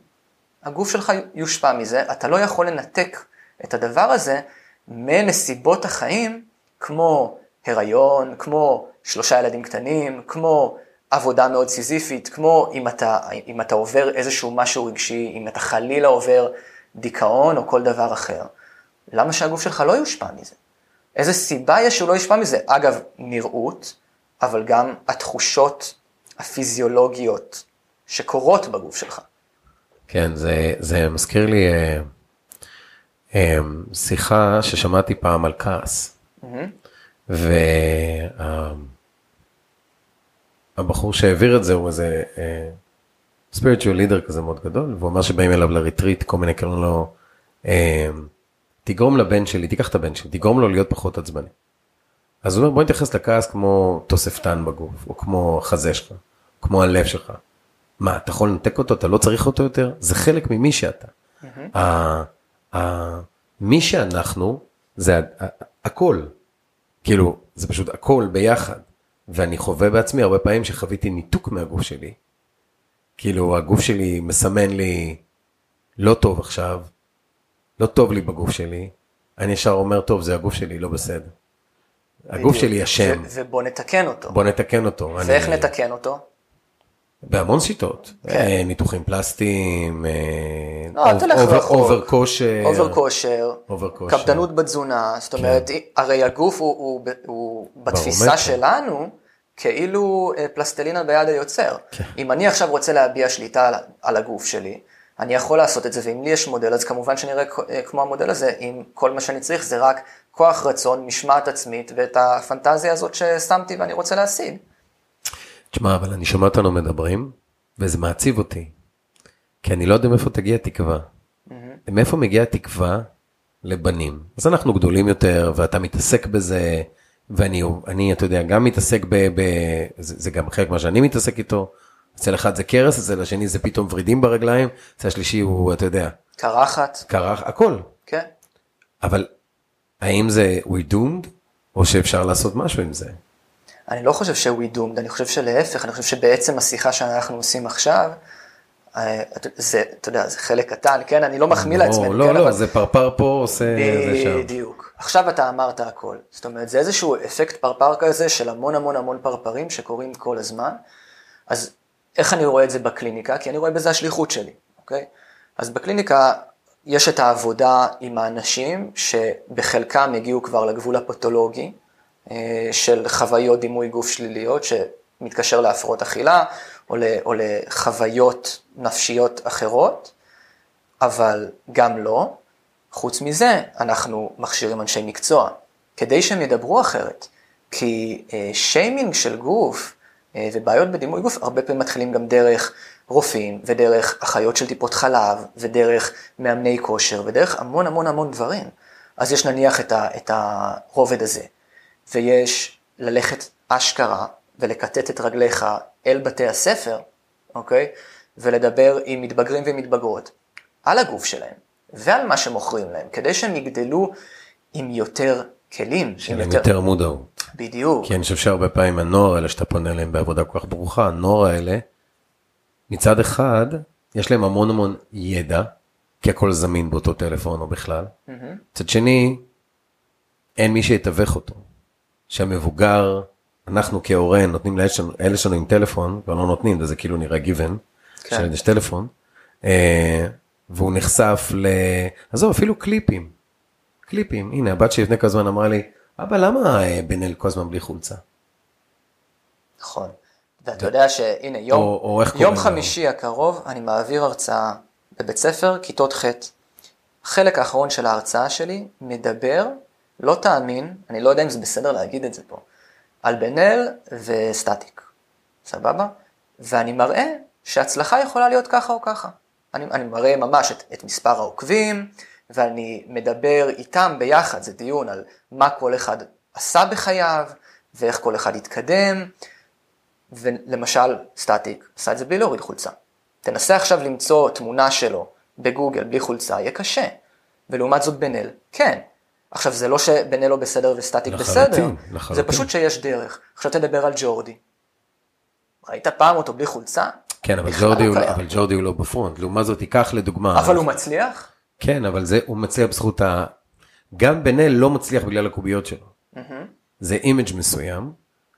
הגוף שלך יושפע מזה, אתה לא יכול לנתק את הדבר הזה מנסיבות החיים, כמו הריון, כמו שלושה ילדים קטנים, כמו עבודה מאוד סיזיפית, כמו אם אתה, אם אתה עובר איזשהו משהו רגשי, אם אתה חלילה עובר דיכאון או כל דבר אחר. למה שהגוף שלך לא יושפע מזה? איזה סיבה יש שהוא לא יושפע מזה? אגב, נראות, אבל גם התחושות הפיזיולוגיות שקורות בגוף שלך. כן, זה, זה מזכיר לי אה, אה, שיחה ששמעתי פעם על כעס. Mm-hmm. והבחור שהעביר את זה הוא איזה אה, spiritual leader כזה מאוד גדול, והוא אמר שבאים אליו לריטריט, כל מיני קוראים לו, אה, תגרום לבן שלי, תיקח את הבן שלי, תגרום לו להיות פחות עצבני. אז הוא אומר, בוא נתייחס לכעס כמו תוספתן בגוף, או כמו החזה שלך, כמו הלב שלך. מה, אתה יכול לנתק אותו, אתה לא צריך אותו יותר? זה חלק ממי שאתה. מי שאנחנו, זה הכל. כאילו, זה פשוט הכל ביחד. ואני חווה בעצמי הרבה פעמים שחוויתי ניתוק מהגוף שלי. כאילו, הגוף שלי מסמן לי, לא טוב עכשיו, לא טוב לי בגוף שלי. אני ישר אומר, טוב, זה הגוף שלי, לא בסדר. הגוף שלי אשם. ובוא נתקן אותו. בוא נתקן אותו. ואיך אני... נתקן אותו? בהמון שיטות, כן. אה, ניתוחים פלסטיים, אה, לא, over, over, over כושר, over כושר, קפדנות בתזונה, זאת אומרת, כן. הרי הגוף הוא, הוא, הוא בתפיסה שלנו, כאילו אה, פלסטלינה ביד היוצר. כן. אם אני עכשיו רוצה להביע שליטה על, על הגוף שלי, אני יכול לעשות את זה, ואם לי יש מודל, אז כמובן שאני אראה כמו המודל הזה, אם כל מה שאני צריך זה רק כוח רצון, משמעת עצמית, ואת הפנטזיה הזאת ששמתי ואני רוצה להשיג. תשמע, אבל אני שומע אותנו מדברים, וזה מעציב אותי. כי אני לא יודע מאיפה תגיע תקווה. Mm-hmm. מאיפה מגיעה תקווה לבנים? אז אנחנו גדולים יותר, ואתה מתעסק בזה, ואני, אני, אתה יודע, גם מתעסק ב... ב זה, זה גם חלק מה שאני מתעסק איתו. אצל אחד זה קרס, אצל השני זה פתאום ורידים ברגליים, אצל השלישי הוא, אתה יודע. קרחת. קרח, הכל. כן. אבל האם זה we doomed, או שאפשר לעשות משהו עם זה? אני לא חושב שהוא doomed, אני חושב שלהפך, אני חושב שבעצם השיחה שאנחנו עושים עכשיו, אה, זה, אתה יודע, זה חלק קטן, כן? אני לא מחמיא לא, לעצמנו. לא, כן, לא, אבל... זה פרפר פה עושה זה שם. בדיוק. עכשיו אתה אמרת הכל. זאת אומרת, זה איזשהו אפקט פרפר כזה של המון המון המון פרפרים שקורים כל הזמן. אז איך אני רואה את זה בקליניקה? כי אני רואה בזה השליחות שלי, אוקיי? אז בקליניקה יש את העבודה עם האנשים שבחלקם הגיעו כבר לגבול הפתולוגי, של חוויות דימוי גוף שליליות שמתקשר להפרעות אכילה או, או לחוויות נפשיות אחרות, אבל גם לא. חוץ מזה, אנחנו מכשירים אנשי מקצוע כדי שהם ידברו אחרת, כי אה, שיימינג של גוף אה, ובעיות בדימוי גוף הרבה פעמים מתחילים גם דרך רופאים ודרך אחיות של טיפות חלב ודרך מאמני כושר ודרך המון המון המון דברים. אז יש נניח את, ה, את הרובד הזה. ויש ללכת אשכרה ולקטט את רגליך אל בתי הספר, אוקיי? ולדבר עם מתבגרים ומתבגרות על הגוף שלהם ועל מה שמוכרים להם, כדי שהם יגדלו עם יותר כלים. עם יותר... יותר מודעות. בדיוק. כי אני חושב שהרבה פעמים הנוער האלה שאתה פונה אליהם בעבודה כל כך ברוכה, הנוער האלה, מצד אחד, יש להם המון המון ידע, כי הכל זמין באותו טלפון או בכלל. מצד mm-hmm. שני, אין מי שיתווך אותו. שהמבוגר, אנחנו כהורה נותנים לאלה שלנו עם טלפון, כבר לא נותנים, וזה כאילו נראה גיוון, כן. שיש טלפון, אה, והוא נחשף ל... עזוב, אפילו קליפים. קליפים, הנה הבת שלי לפני כמה זמן אמרה לי, אבא למה אה, בן אל כל הזמן בלי חולצה? נכון, ואתה יודע שהנה יום, או, או יום חמישי הקרוב אני מעביר הרצאה בבית ספר, כיתות ח'. החלק האחרון של ההרצאה שלי מדבר לא תאמין, אני לא יודע אם זה בסדר להגיד את זה פה, על בן אל וסטטיק, סבבה? ואני מראה שהצלחה יכולה להיות ככה או ככה. אני, אני מראה ממש את, את מספר העוקבים, ואני מדבר איתם ביחד, זה דיון על מה כל אחד עשה בחייו, ואיך כל אחד התקדם, ולמשל, סטטיק עשה את זה בלי להוריד חולצה. תנסה עכשיו למצוא תמונה שלו בגוגל בלי חולצה, יהיה קשה. ולעומת זאת בן אל, כן, עכשיו, זה לא שבן אל לא בסדר וסטטיק לחלוטין, בסדר, לחלוטין. זה פשוט שיש דרך. עכשיו תדבר על ג'ורדי. ראית פעם אותו בלי חולצה? כן, אבל ג'ורדי, הוא, לא- אבל ג'ורדי הוא לא ב front. לעומת זאת, תיקח לדוגמה... אבל הוא מצליח? כן, אבל זה, הוא מצליח בזכות ה... גם בן אל לא מצליח בגלל הקוביות שלו. זה image מסוים,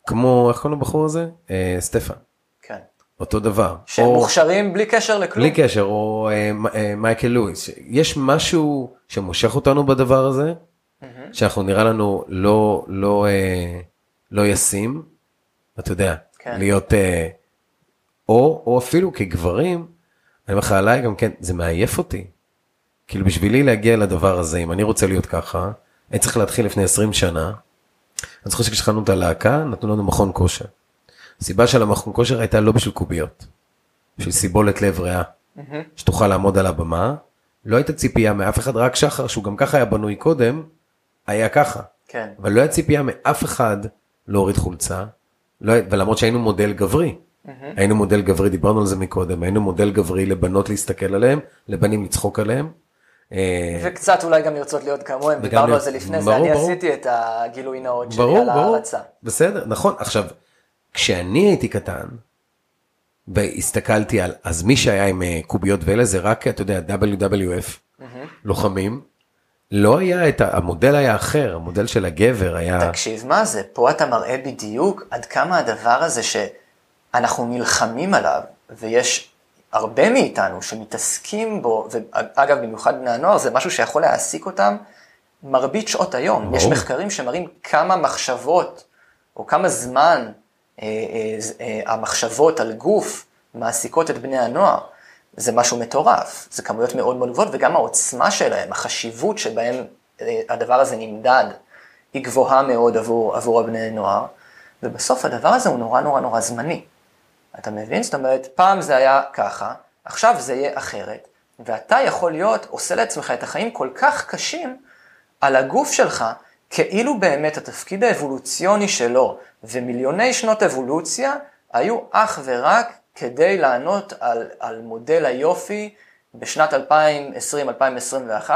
כמו, איך קוראים לבחור הזה? אה, סטפן. כן. אותו דבר. שהם או, מוכשרים בלי קשר לכלום. בלי קשר, או אה, אה, מייקל לואיס. יש משהו שמושך אותנו בדבר הזה, שאנחנו נראה לנו לא, לא, אה, לא ישים, אתה יודע, כן. להיות, אה, או, או אפילו כגברים, אני אומר לך עליי גם כן, זה מעייף אותי. כאילו בשבילי להגיע לדבר הזה, אם אני רוצה להיות ככה, אני צריך להתחיל לפני 20 שנה. אני זוכר שכשהתחלנו את הלהקה, נתנו לנו מכון כושר. הסיבה של המכון כושר הייתה לא בשביל קוביות, בשביל סיבולת לב ריאה, שתוכל לעמוד על הבמה. לא הייתה ציפייה מאף אחד, רק שחר, שהוא גם ככה היה בנוי קודם, היה ככה. כן. אבל לא היה ציפייה מאף אחד להוריד חולצה, לא, ולמרות שהיינו מודל גברי. Mm-hmm. היינו מודל גברי, דיברנו על זה מקודם, היינו מודל גברי לבנות להסתכל עליהם, לבנים לצחוק עליהם. אה, וקצת אולי גם לרצות להיות כמוהם, דיברנו על זה לפני ברור, זה, אני ברור. עשיתי את הגילוי נאות שלי על ההרצה. בסדר, נכון. עכשיו, כשאני הייתי קטן, והסתכלתי על, אז מי שהיה עם אה, קוביות ואלה זה רק, אתה יודע, WWF, mm-hmm. לוחמים, לא היה את, המודל היה אחר, המודל של הגבר היה... תקשיב, מה זה? פה אתה מראה בדיוק עד כמה הדבר הזה שאנחנו נלחמים עליו, ויש הרבה מאיתנו שמתעסקים בו, ואגב, במיוחד בני הנוער, זה משהו שיכול להעסיק אותם מרבית שעות היום. ברור. יש מחקרים שמראים כמה מחשבות, או כמה זמן אה, אה, אה, המחשבות על גוף מעסיקות את בני הנוער. זה משהו מטורף, זה כמויות מאוד מאוד גבוהות, וגם העוצמה שלהם, החשיבות שבהם אה, הדבר הזה נמדד, היא גבוהה מאוד עבור, עבור הבני נוער, ובסוף הדבר הזה הוא נורא נורא נורא זמני. אתה מבין? זאת אומרת, פעם זה היה ככה, עכשיו זה יהיה אחרת, ואתה יכול להיות, עושה לעצמך את החיים כל כך קשים על הגוף שלך, כאילו באמת התפקיד האבולוציוני שלו ומיליוני שנות אבולוציה היו אך ורק כדי לענות על, על מודל היופי בשנת 2020-2021,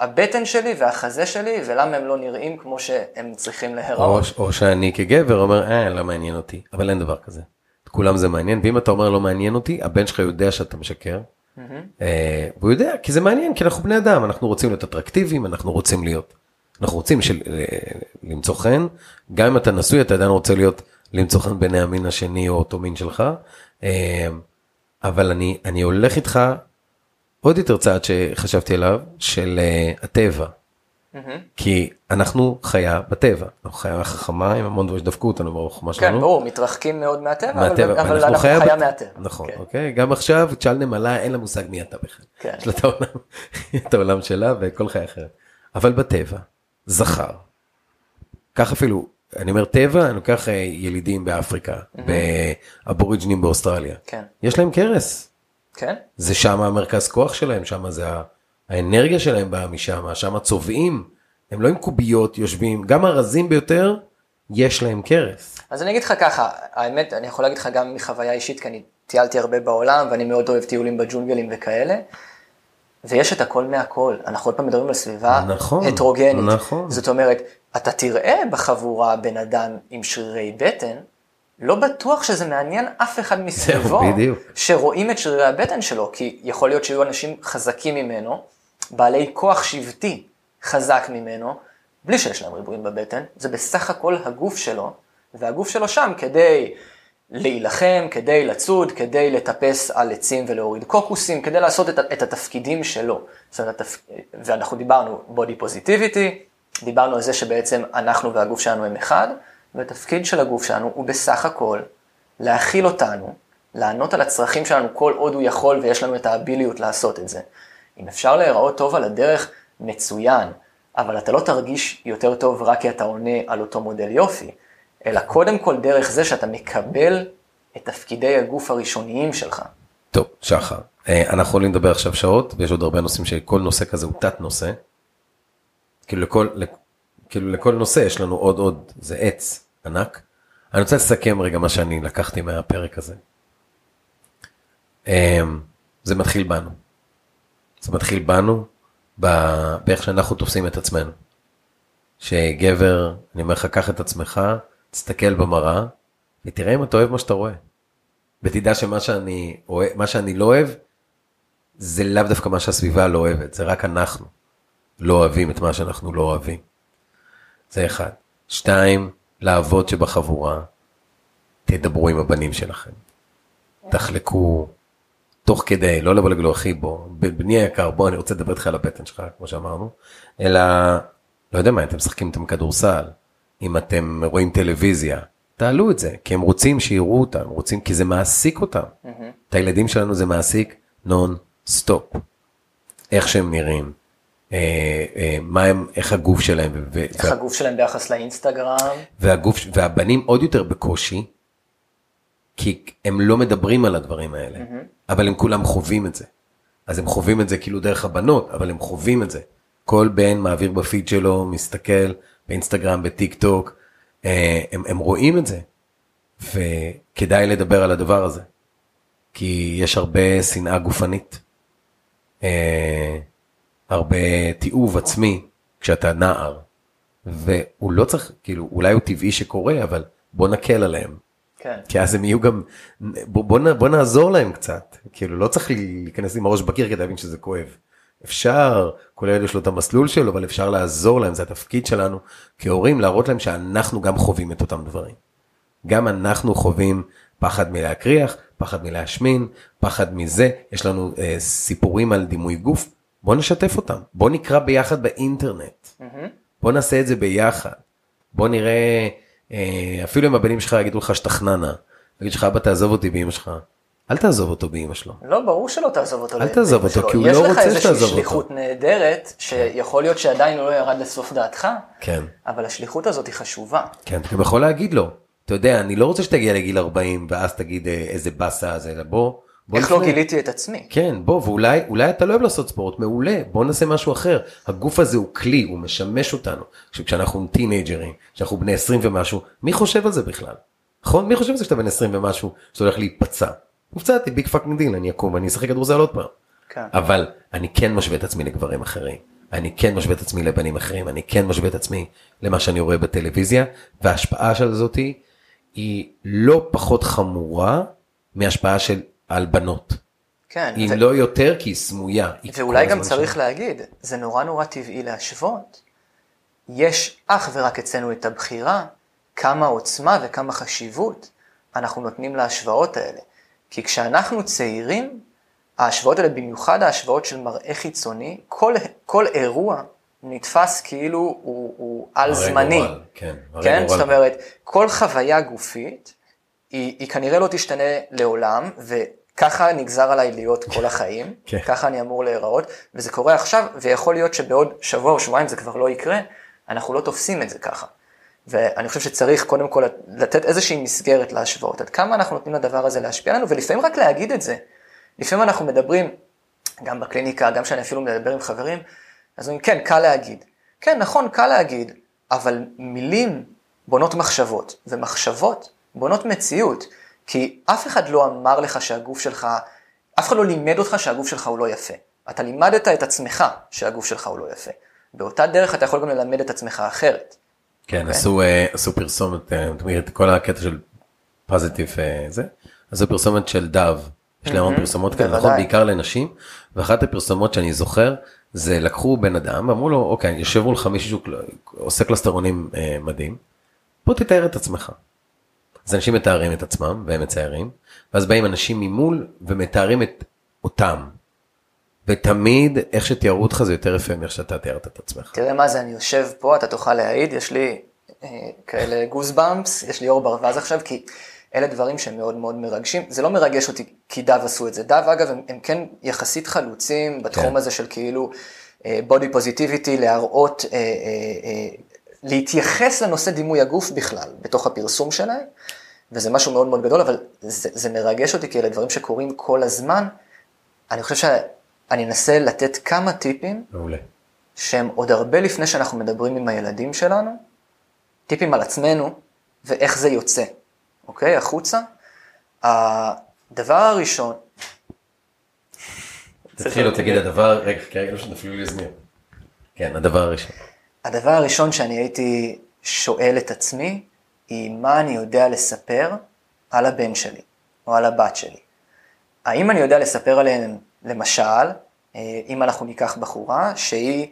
הבטן שלי והחזה שלי, ולמה הם לא נראים כמו שהם צריכים להיראות. או, או שאני כגבר אומר, אה, לא מעניין אותי, אבל אין דבר כזה. את כולם זה מעניין, ואם אתה אומר לא מעניין אותי, הבן שלך יודע שאתה משקר. Mm-hmm. אה, והוא יודע, כי זה מעניין, כי אנחנו בני אדם, אנחנו רוצים להיות אטרקטיביים, אנחנו רוצים להיות. אנחנו רוצים של, אה, למצוא חן, גם אם אתה נשוי, אתה עדיין רוצה להיות, למצוא חן בעיני המין השני או אותו מין שלך, אבל אני, אני הולך איתך עוד יותר צעד שחשבתי עליו, של uh, הטבע. Mm-hmm. כי אנחנו חיה בטבע, אנחנו חיה חכמה עם המון דברים שדפקו אותנו בחוכמה כן, שלנו. כן, ברור, מתרחקים מאוד מהטבע, מהטבע אבל, אבל אנחנו, אנחנו חיה, חיה בת... מהטבע. נכון, כן. אוקיי, גם עכשיו תשאל נמלה, אין לה מושג מי אתה בכלל. כן. יש לה את העולם, <laughs> את העולם שלה וכל חיה אחרת. אבל בטבע, זכר, כך אפילו אני אומר טבע, אני לוקח אה, ילידים באפריקה. באבוריג'נים באוסטרליה. כן. יש להם קרס. כן. זה שם המרכז כוח שלהם, שם זה האנרגיה שלהם באה משם, שם צובעים, הם לא עם קוביות יושבים, גם הרזים ביותר, יש להם קרס. אז אני אגיד לך ככה, האמת, אני יכול להגיד לך גם מחוויה אישית, כי אני טיילתי הרבה בעולם, ואני מאוד אוהב טיולים בג'ונגלים וכאלה. ויש את הכל מהכל, אנחנו עוד פעם מדברים על סביבה נכון, הטרוגנית. נכון. זאת אומרת, אתה תראה בחבורה בן אדם עם שרירי בטן, לא בטוח שזה מעניין אף אחד מסביבו, שרואים את שרירי הבטן שלו, כי יכול להיות שיהיו אנשים חזקים ממנו, בעלי כוח שבטי חזק ממנו, בלי שיש להם ריבועים בבטן, זה בסך הכל הגוף שלו, והגוף שלו שם כדי להילחם, כדי לצוד, כדי לטפס על עצים ולהוריד קוקוסים, כדי לעשות את, את התפקידים שלו. זאת אומרת. ואנחנו דיברנו בודי פוזיטיביטי, דיברנו על זה שבעצם אנחנו והגוף שלנו הם אחד, והתפקיד של הגוף שלנו הוא בסך הכל להכיל אותנו, לענות על הצרכים שלנו כל עוד הוא יכול ויש לנו את האביליות לעשות את זה. אם אפשר להיראות טוב על הדרך, מצוין, אבל אתה לא תרגיש יותר טוב רק כי אתה עונה על אותו מודל יופי, אלא קודם כל דרך זה שאתה מקבל את תפקידי הגוף הראשוניים שלך. טוב, שחר, אה, אנחנו יכולים לדבר עכשיו שעות, ויש עוד הרבה נושאים שכל נושא כזה הוא תת נושא. כאילו לכל, כאילו לכל נושא יש לנו עוד עוד, זה עץ ענק. אני רוצה לסכם רגע מה שאני לקחתי מהפרק הזה. אמ, זה מתחיל בנו. זה מתחיל בנו, באיך שאנחנו תופסים את עצמנו. שגבר, אני אומר לך, קח את עצמך, תסתכל במראה, ותראה אם אתה אוהב מה שאתה רואה. ותדע שמה שאני, אוהב, שאני לא אוהב, זה לאו דווקא מה שהסביבה לא אוהבת, זה רק אנחנו לא אוהבים את מה שאנחנו לא אוהבים. זה אחד. שתיים, לעבוד שבחבורה, תדברו עם הבנים שלכם. תחלקו תוך כדי, לא לבוא לגלו אחי בוא, בני היקר בוא אני רוצה לדבר איתך על הבטן שלך כמו שאמרנו, אלא לא יודע מה אתם משחקים איתם כדורסל, אם אתם רואים טלוויזיה, תעלו את זה, כי הם רוצים שיראו אותם, רוצים כי זה מעסיק אותם. Mm-hmm. את הילדים שלנו זה מעסיק נון סטופ. איך שהם נראים, מה הם, איך הגוף שלהם. איך וה... הגוף שלהם ביחס לאינסטגרם. והגוף, והבנים עוד יותר בקושי, כי הם לא מדברים על הדברים האלה, mm-hmm. אבל הם כולם חווים את זה. אז הם חווים את זה כאילו דרך הבנות, אבל הם חווים את זה. כל בן מעביר בפיד שלו, מסתכל באינסטגרם, בטיק טוק, אה, הם, הם רואים את זה. וכדאי לדבר על הדבר הזה. כי יש הרבה שנאה גופנית, אה, הרבה תיעוב עצמי כשאתה נער. והוא לא צריך, כאילו, אולי הוא טבעי שקורה, אבל בוא נקל עליהם. כן. כי אז הם יהיו גם, בוא, בוא, בוא נעזור להם קצת. כאילו, לא צריך להיכנס עם הראש בקיר כדי להבין שזה כואב. אפשר, כל ילד יש לו את המסלול שלו, אבל אפשר לעזור להם, זה התפקיד שלנו כהורים, להראות להם שאנחנו גם חווים את אותם דברים. גם אנחנו חווים פחד מלהקריח, פחד מלהשמין, פחד מזה, יש לנו אה, סיפורים על דימוי גוף, בוא נשתף אותם, בוא נקרא ביחד באינטרנט, mm-hmm. בוא נעשה את זה ביחד, בוא נראה, אה, אפילו אם הבנים שלך יגידו לך שתחננה, יגיד לך אבא תעזוב אותי באמא שלך, אל תעזוב אותו באמא שלו. לא, ברור שלא תעזוב אותו. אל תעזוב אותו, כי הוא לא רוצה שתעזוב אותו. יש לך איזושהי שליחות נהדרת, שיכול להיות שעדיין לא ירד לסוף דעתך, כן. אבל השליחות הזאת היא חשובה. כן, אתה גם יכול להגיד לו, אתה יודע, אני לא רוצה שתגיע לגיל 40 ואז תגיד אה, איזה באסה זה, אלא בוא. בוא איך לא גיליתי את עצמי? כן, בוא, ואולי אולי אתה לא אוהב לעשות ספורט, מעולה, בוא נעשה משהו אחר. הגוף הזה הוא כלי, הוא משמש אותנו. כשאנחנו טינאייג'רים, כשאנחנו בני 20 ומשהו, מי חושב על זה בכלל? נכון? מי חושב על זה כשאתה בן 20 ומשהו, שאתה הולך להיפצע? נפצעתי, big fucking deal, אני אקום ואני אשחק כדורסל עוד פעם. כן. אבל אני כן משווה את עצמי לגברים אחרים. אני כן משווה את עצמי לבנים אחרים, אני כן משווה את עצמי למה שאני רואה בטלוויזיה, וההשפעה של זאתי היא לא פחות חמורה מהשפעה של על בנות. כן. אם ו... לא יותר, כי היא סמויה. ואולי גם צריך שם. להגיד, זה נורא נורא טבעי להשוות. יש אך ורק אצלנו את הבחירה, כמה עוצמה וכמה חשיבות אנחנו נותנים להשוואות האלה. כי כשאנחנו צעירים, ההשוואות האלה, במיוחד ההשוואות של מראה חיצוני, כל, כל אירוע נתפס כאילו הוא, הוא על זמני. גורל, כן, כן? גורל. זאת אומרת, כל חוויה גופית, היא, היא כנראה לא תשתנה לעולם, וככה נגזר עליי להיות כל החיים, כן. ככה אני אמור להיראות, וזה קורה עכשיו, ויכול להיות שבעוד שבוע או שבועיים זה כבר לא יקרה, אנחנו לא תופסים את זה ככה. ואני חושב שצריך קודם כל לתת איזושהי מסגרת להשוואות, עד כמה אנחנו נותנים לדבר הזה להשפיע עלינו, ולפעמים רק להגיד את זה. לפעמים אנחנו מדברים, גם בקליניקה, גם כשאני אפילו מדבר עם חברים, אז אומרים, כן, קל להגיד. כן, נכון, קל להגיד, אבל מילים בונות מחשבות, ומחשבות בונות מציאות, כי אף אחד לא אמר לך שהגוף שלך, אף אחד לא לימד אותך שהגוף שלך הוא לא יפה. אתה לימדת את עצמך שהגוף שלך הוא לא יפה. באותה דרך אתה יכול גם ללמד את עצמך אחרת. כן, okay. אוקיי? עשו, uh, עשו פרסומת, uh, כל הקטע של פוזיטיב uh, זה, עשו פרסומת של דב, יש להם המון פרסומות כאלה, נכון, בעיקר לנשים, ואחת הפרסומות שאני זוכר, זה לקחו בן אדם, ואמרו לו, אוקיי, יושב מולך מישהו שעושה קלסטרונים uh, מדהים, בוא תתאר את עצמך. אז אנשים מתארים את עצמם, והם מציירים, ואז באים אנשים ממול ומתארים את אותם. ותמיד איך שתיארו אותך זה יותר יפה מאיך שאתה תיארת את עצמך. תראה מה זה, אני יושב פה, אתה תוכל להעיד, יש לי אה, כאלה גוס באמפס, יש לי אור ברווז עכשיו, כי אלה דברים שהם מאוד מאוד מרגשים. זה לא מרגש אותי כי דב עשו את זה. דב אגב, הם, הם כן יחסית חלוצים בתחום כן. הזה של כאילו בודי uh, פוזיטיביטי, להראות, uh, uh, uh, להתייחס לנושא דימוי הגוף בכלל, בתוך הפרסום שלהם, וזה משהו מאוד מאוד גדול, אבל זה, זה מרגש אותי כי אלה דברים שקורים כל הזמן. אני חושב שאני אנסה לתת כמה טיפים, מעולה. שהם עוד הרבה לפני שאנחנו מדברים עם הילדים שלנו, טיפים על עצמנו ואיך זה יוצא, אוקיי? החוצה. הדבר הראשון... תתחיל תגיד הדבר, רגע, כרגע לא שנפלו לי אוזניות. כן, הדבר הראשון. הדבר הראשון שאני הייתי שואל את עצמי, היא מה אני יודע לספר על הבן שלי, או על הבת שלי. האם אני יודע לספר עליהן, למשל, אה, אם אנחנו ניקח בחורה שהיא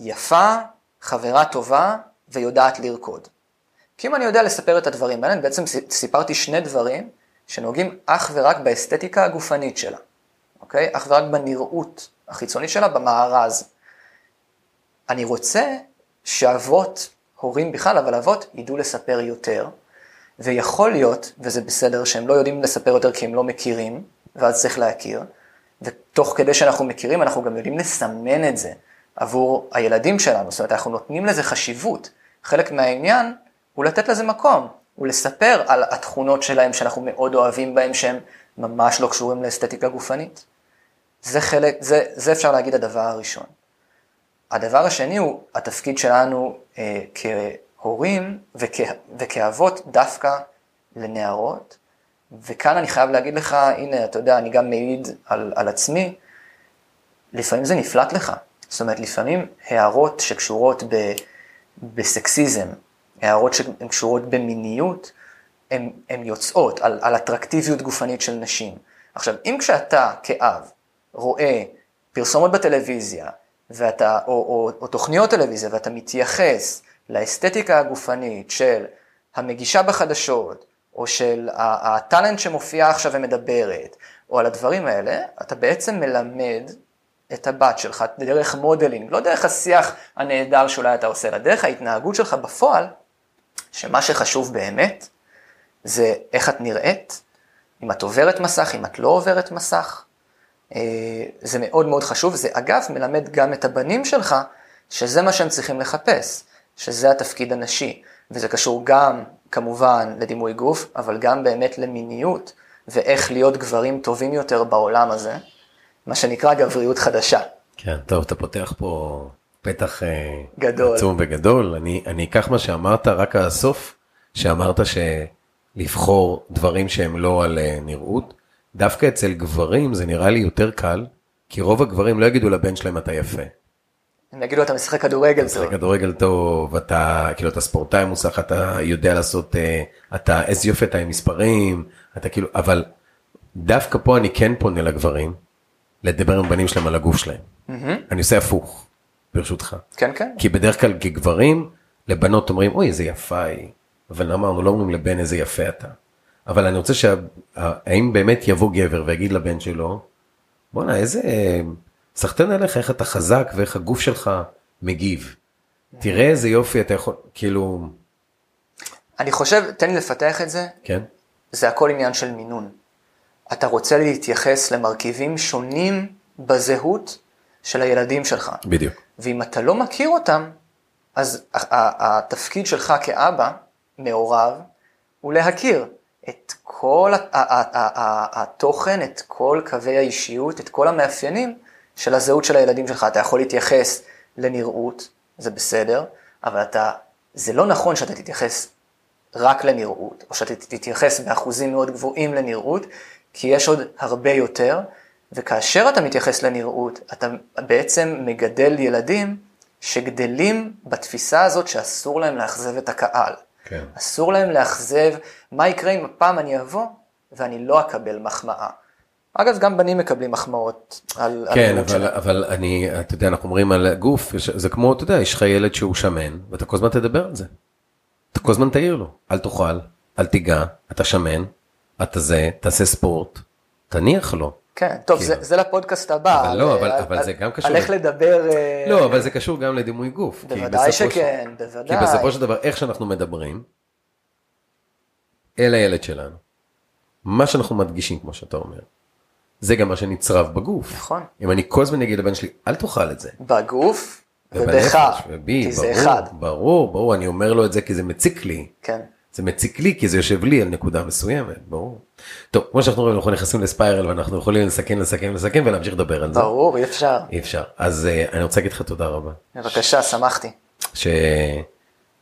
יפה, חברה טובה ויודעת לרקוד. כי אם אני יודע לספר את הדברים האלה, אני בעצם סיפרתי שני דברים שנוגעים אך ורק באסתטיקה הגופנית שלה, אוקיי? אך ורק בנראות החיצונית שלה, במארז. אני רוצה שאבות, הורים בכלל, אבל אבות, ידעו לספר יותר, ויכול להיות, וזה בסדר, שהם לא יודעים לספר יותר כי הם לא מכירים, ואז צריך להכיר, ותוך כדי שאנחנו מכירים, אנחנו גם יודעים לסמן את זה עבור הילדים שלנו, זאת אומרת, אנחנו נותנים לזה חשיבות. חלק מהעניין הוא לתת לזה מקום, הוא לספר על התכונות שלהם שאנחנו מאוד אוהבים בהם, שהם ממש לא קשורים לאסתטיקה גופנית. זה חלק, זה, זה אפשר להגיד הדבר הראשון. הדבר השני הוא התפקיד שלנו אה, כהורים וכ, וכאבות דווקא לנערות, וכאן אני חייב להגיד לך, הנה, אתה יודע, אני גם מעיד על, על עצמי, לפעמים זה נפלט לך. זאת אומרת, לפעמים הערות שקשורות ב, בסקסיזם, הערות שהן קשורות במיניות, הן יוצאות על, על אטרקטיביות גופנית של נשים. עכשיו, אם כשאתה כאב רואה פרסומות בטלוויזיה, ואתה, או, או, או תוכניות טלוויזיה, ואתה מתייחס לאסתטיקה הגופנית של המגישה בחדשות, או של הטאלנט שמופיעה עכשיו ומדברת, או על הדברים האלה, אתה בעצם מלמד את הבת שלך דרך modeling, לא דרך השיח הנהדר שאולי אתה עושה, אלא דרך ההתנהגות שלך בפועל, שמה שחשוב באמת זה איך את נראית, אם את עוברת מסך, אם את לא עוברת מסך. אה, זה מאוד מאוד חשוב, זה אגב מלמד גם את הבנים שלך שזה מה שהם צריכים לחפש, שזה התפקיד הנשי, וזה קשור גם כמובן לדימוי גוף, אבל גם באמת למיניות, ואיך להיות גברים טובים יותר בעולם הזה, מה שנקרא גבריות חדשה. כן, טוב, אתה פותח פה פתח אה, גדול. עצום וגדול. אני, אני אקח מה שאמרת, רק הסוף, שאמרת שלבחור דברים שהם לא על אה, נראות, דווקא אצל גברים זה נראה לי יותר קל, כי רוב הגברים לא יגידו לבן שלהם אתה יפה. הם יגידו אתה משחק כדורגל טוב. משחק כדורגל טוב, אתה כאילו אתה ספורטאי מוסך, אתה יודע לעשות, אה, אתה איזה יופי אתה עם מספרים, אתה כאילו, אבל דווקא פה אני כן פונה לגברים, לדבר עם בנים שלהם על הגוף שלהם. אני עושה הפוך. ברשותך. כן, כן. כי בדרך כלל כגברים, לבנות אומרים, אוי, איזה יפה היא. אבל אמרנו, לא אומרים לבן איזה יפה אתה. אבל אני רוצה שהאם באמת יבוא גבר ויגיד לבן שלו, בואנה, איזה סחטיין עליך, איך אתה חזק ואיך הגוף שלך מגיב. תראה איזה יופי אתה יכול, כאילו... אני חושב, תן לי לפתח את זה. כן. זה הכל עניין של מינון. אתה רוצה להתייחס למרכיבים שונים בזהות של הילדים שלך. בדיוק. ואם אתה לא מכיר אותם, אז התפקיד שלך כאבא, מעורב, הוא להכיר את כל התוכן, את כל קווי האישיות, את כל המאפיינים של הזהות של הילדים שלך. אתה יכול להתייחס לנראות, זה בסדר, אבל אתה, זה לא נכון שאתה תתייחס רק לנראות, או שאתה תתייחס באחוזים מאוד גבוהים לנראות, כי יש עוד הרבה יותר, וכאשר אתה מתייחס לנראות, אתה בעצם מגדל ילדים שגדלים בתפיסה הזאת שאסור להם לאכזב את הקהל. כן. אסור להם לאכזב, מה יקרה אם הפעם אני אבוא ואני לא אקבל מחמאה. אגב, גם בנים מקבלים מחמאות על... כן, אבל, שלהם. אבל אני, אתה יודע, אנחנו אומרים על גוף, זה כמו, אתה יודע, יש לך ילד שהוא שמן, ואתה כל הזמן תדבר על זה. אתה כל הזמן תעיר לו, אל תאכל, אל תיגע, אתה שמן, אתה זה, תעשה ספורט, תניח לו. כן, טוב, זה, כאילו. זה לפודקאסט הבא. אבל לא, אבל, אבל זה גם קשור. על איך לדבר... אה, לא, אבל זה קשור גם לדימוי גוף. בוודאי שכן, ש... בוודאי. כי בסופו של דבר, איך שאנחנו מדברים, אל הילד שלנו, מה שאנחנו מדגישים, כמו שאתה אומר, זה גם מה שנצרב בגוף. נכון. אם אני כל הזמן אגיד לבן שלי, אל תאכל את זה. בגוף ובך, כי ברור, זה אחד. ברור, ברור, אני אומר לו את זה כי זה מציק לי. כן. זה מציק לי כי זה יושב לי על נקודה מסוימת, ברור. טוב, כמו שאנחנו רואים, אנחנו נכנסים לספיירל ואנחנו יכולים לסכן, לסכן, לסכן ולהמשיך לדבר על זה. ברור, אי אפשר. אי אפשר. אז uh, אני רוצה להגיד לך תודה רבה. בבקשה, שמחתי. ש...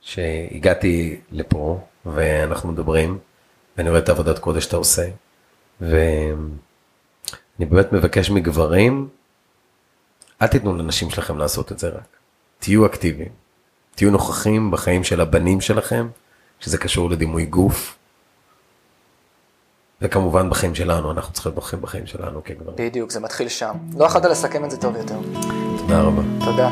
שהגעתי לפה ואנחנו מדברים, ואני רואה את העבודת קודש שאתה עושה, ואני באמת מבקש מגברים, אל תיתנו לנשים שלכם לעשות את זה רק. תהיו אקטיביים, תהיו נוכחים בחיים של הבנים שלכם. שזה קשור לדימוי גוף. וכמובן בחיים שלנו, אנחנו צריכים להיות נוכחים בחיים שלנו כגברים. בדיוק, זה מתחיל שם. לא יכולת לסכם את זה טוב יותר. תודה רבה. תודה.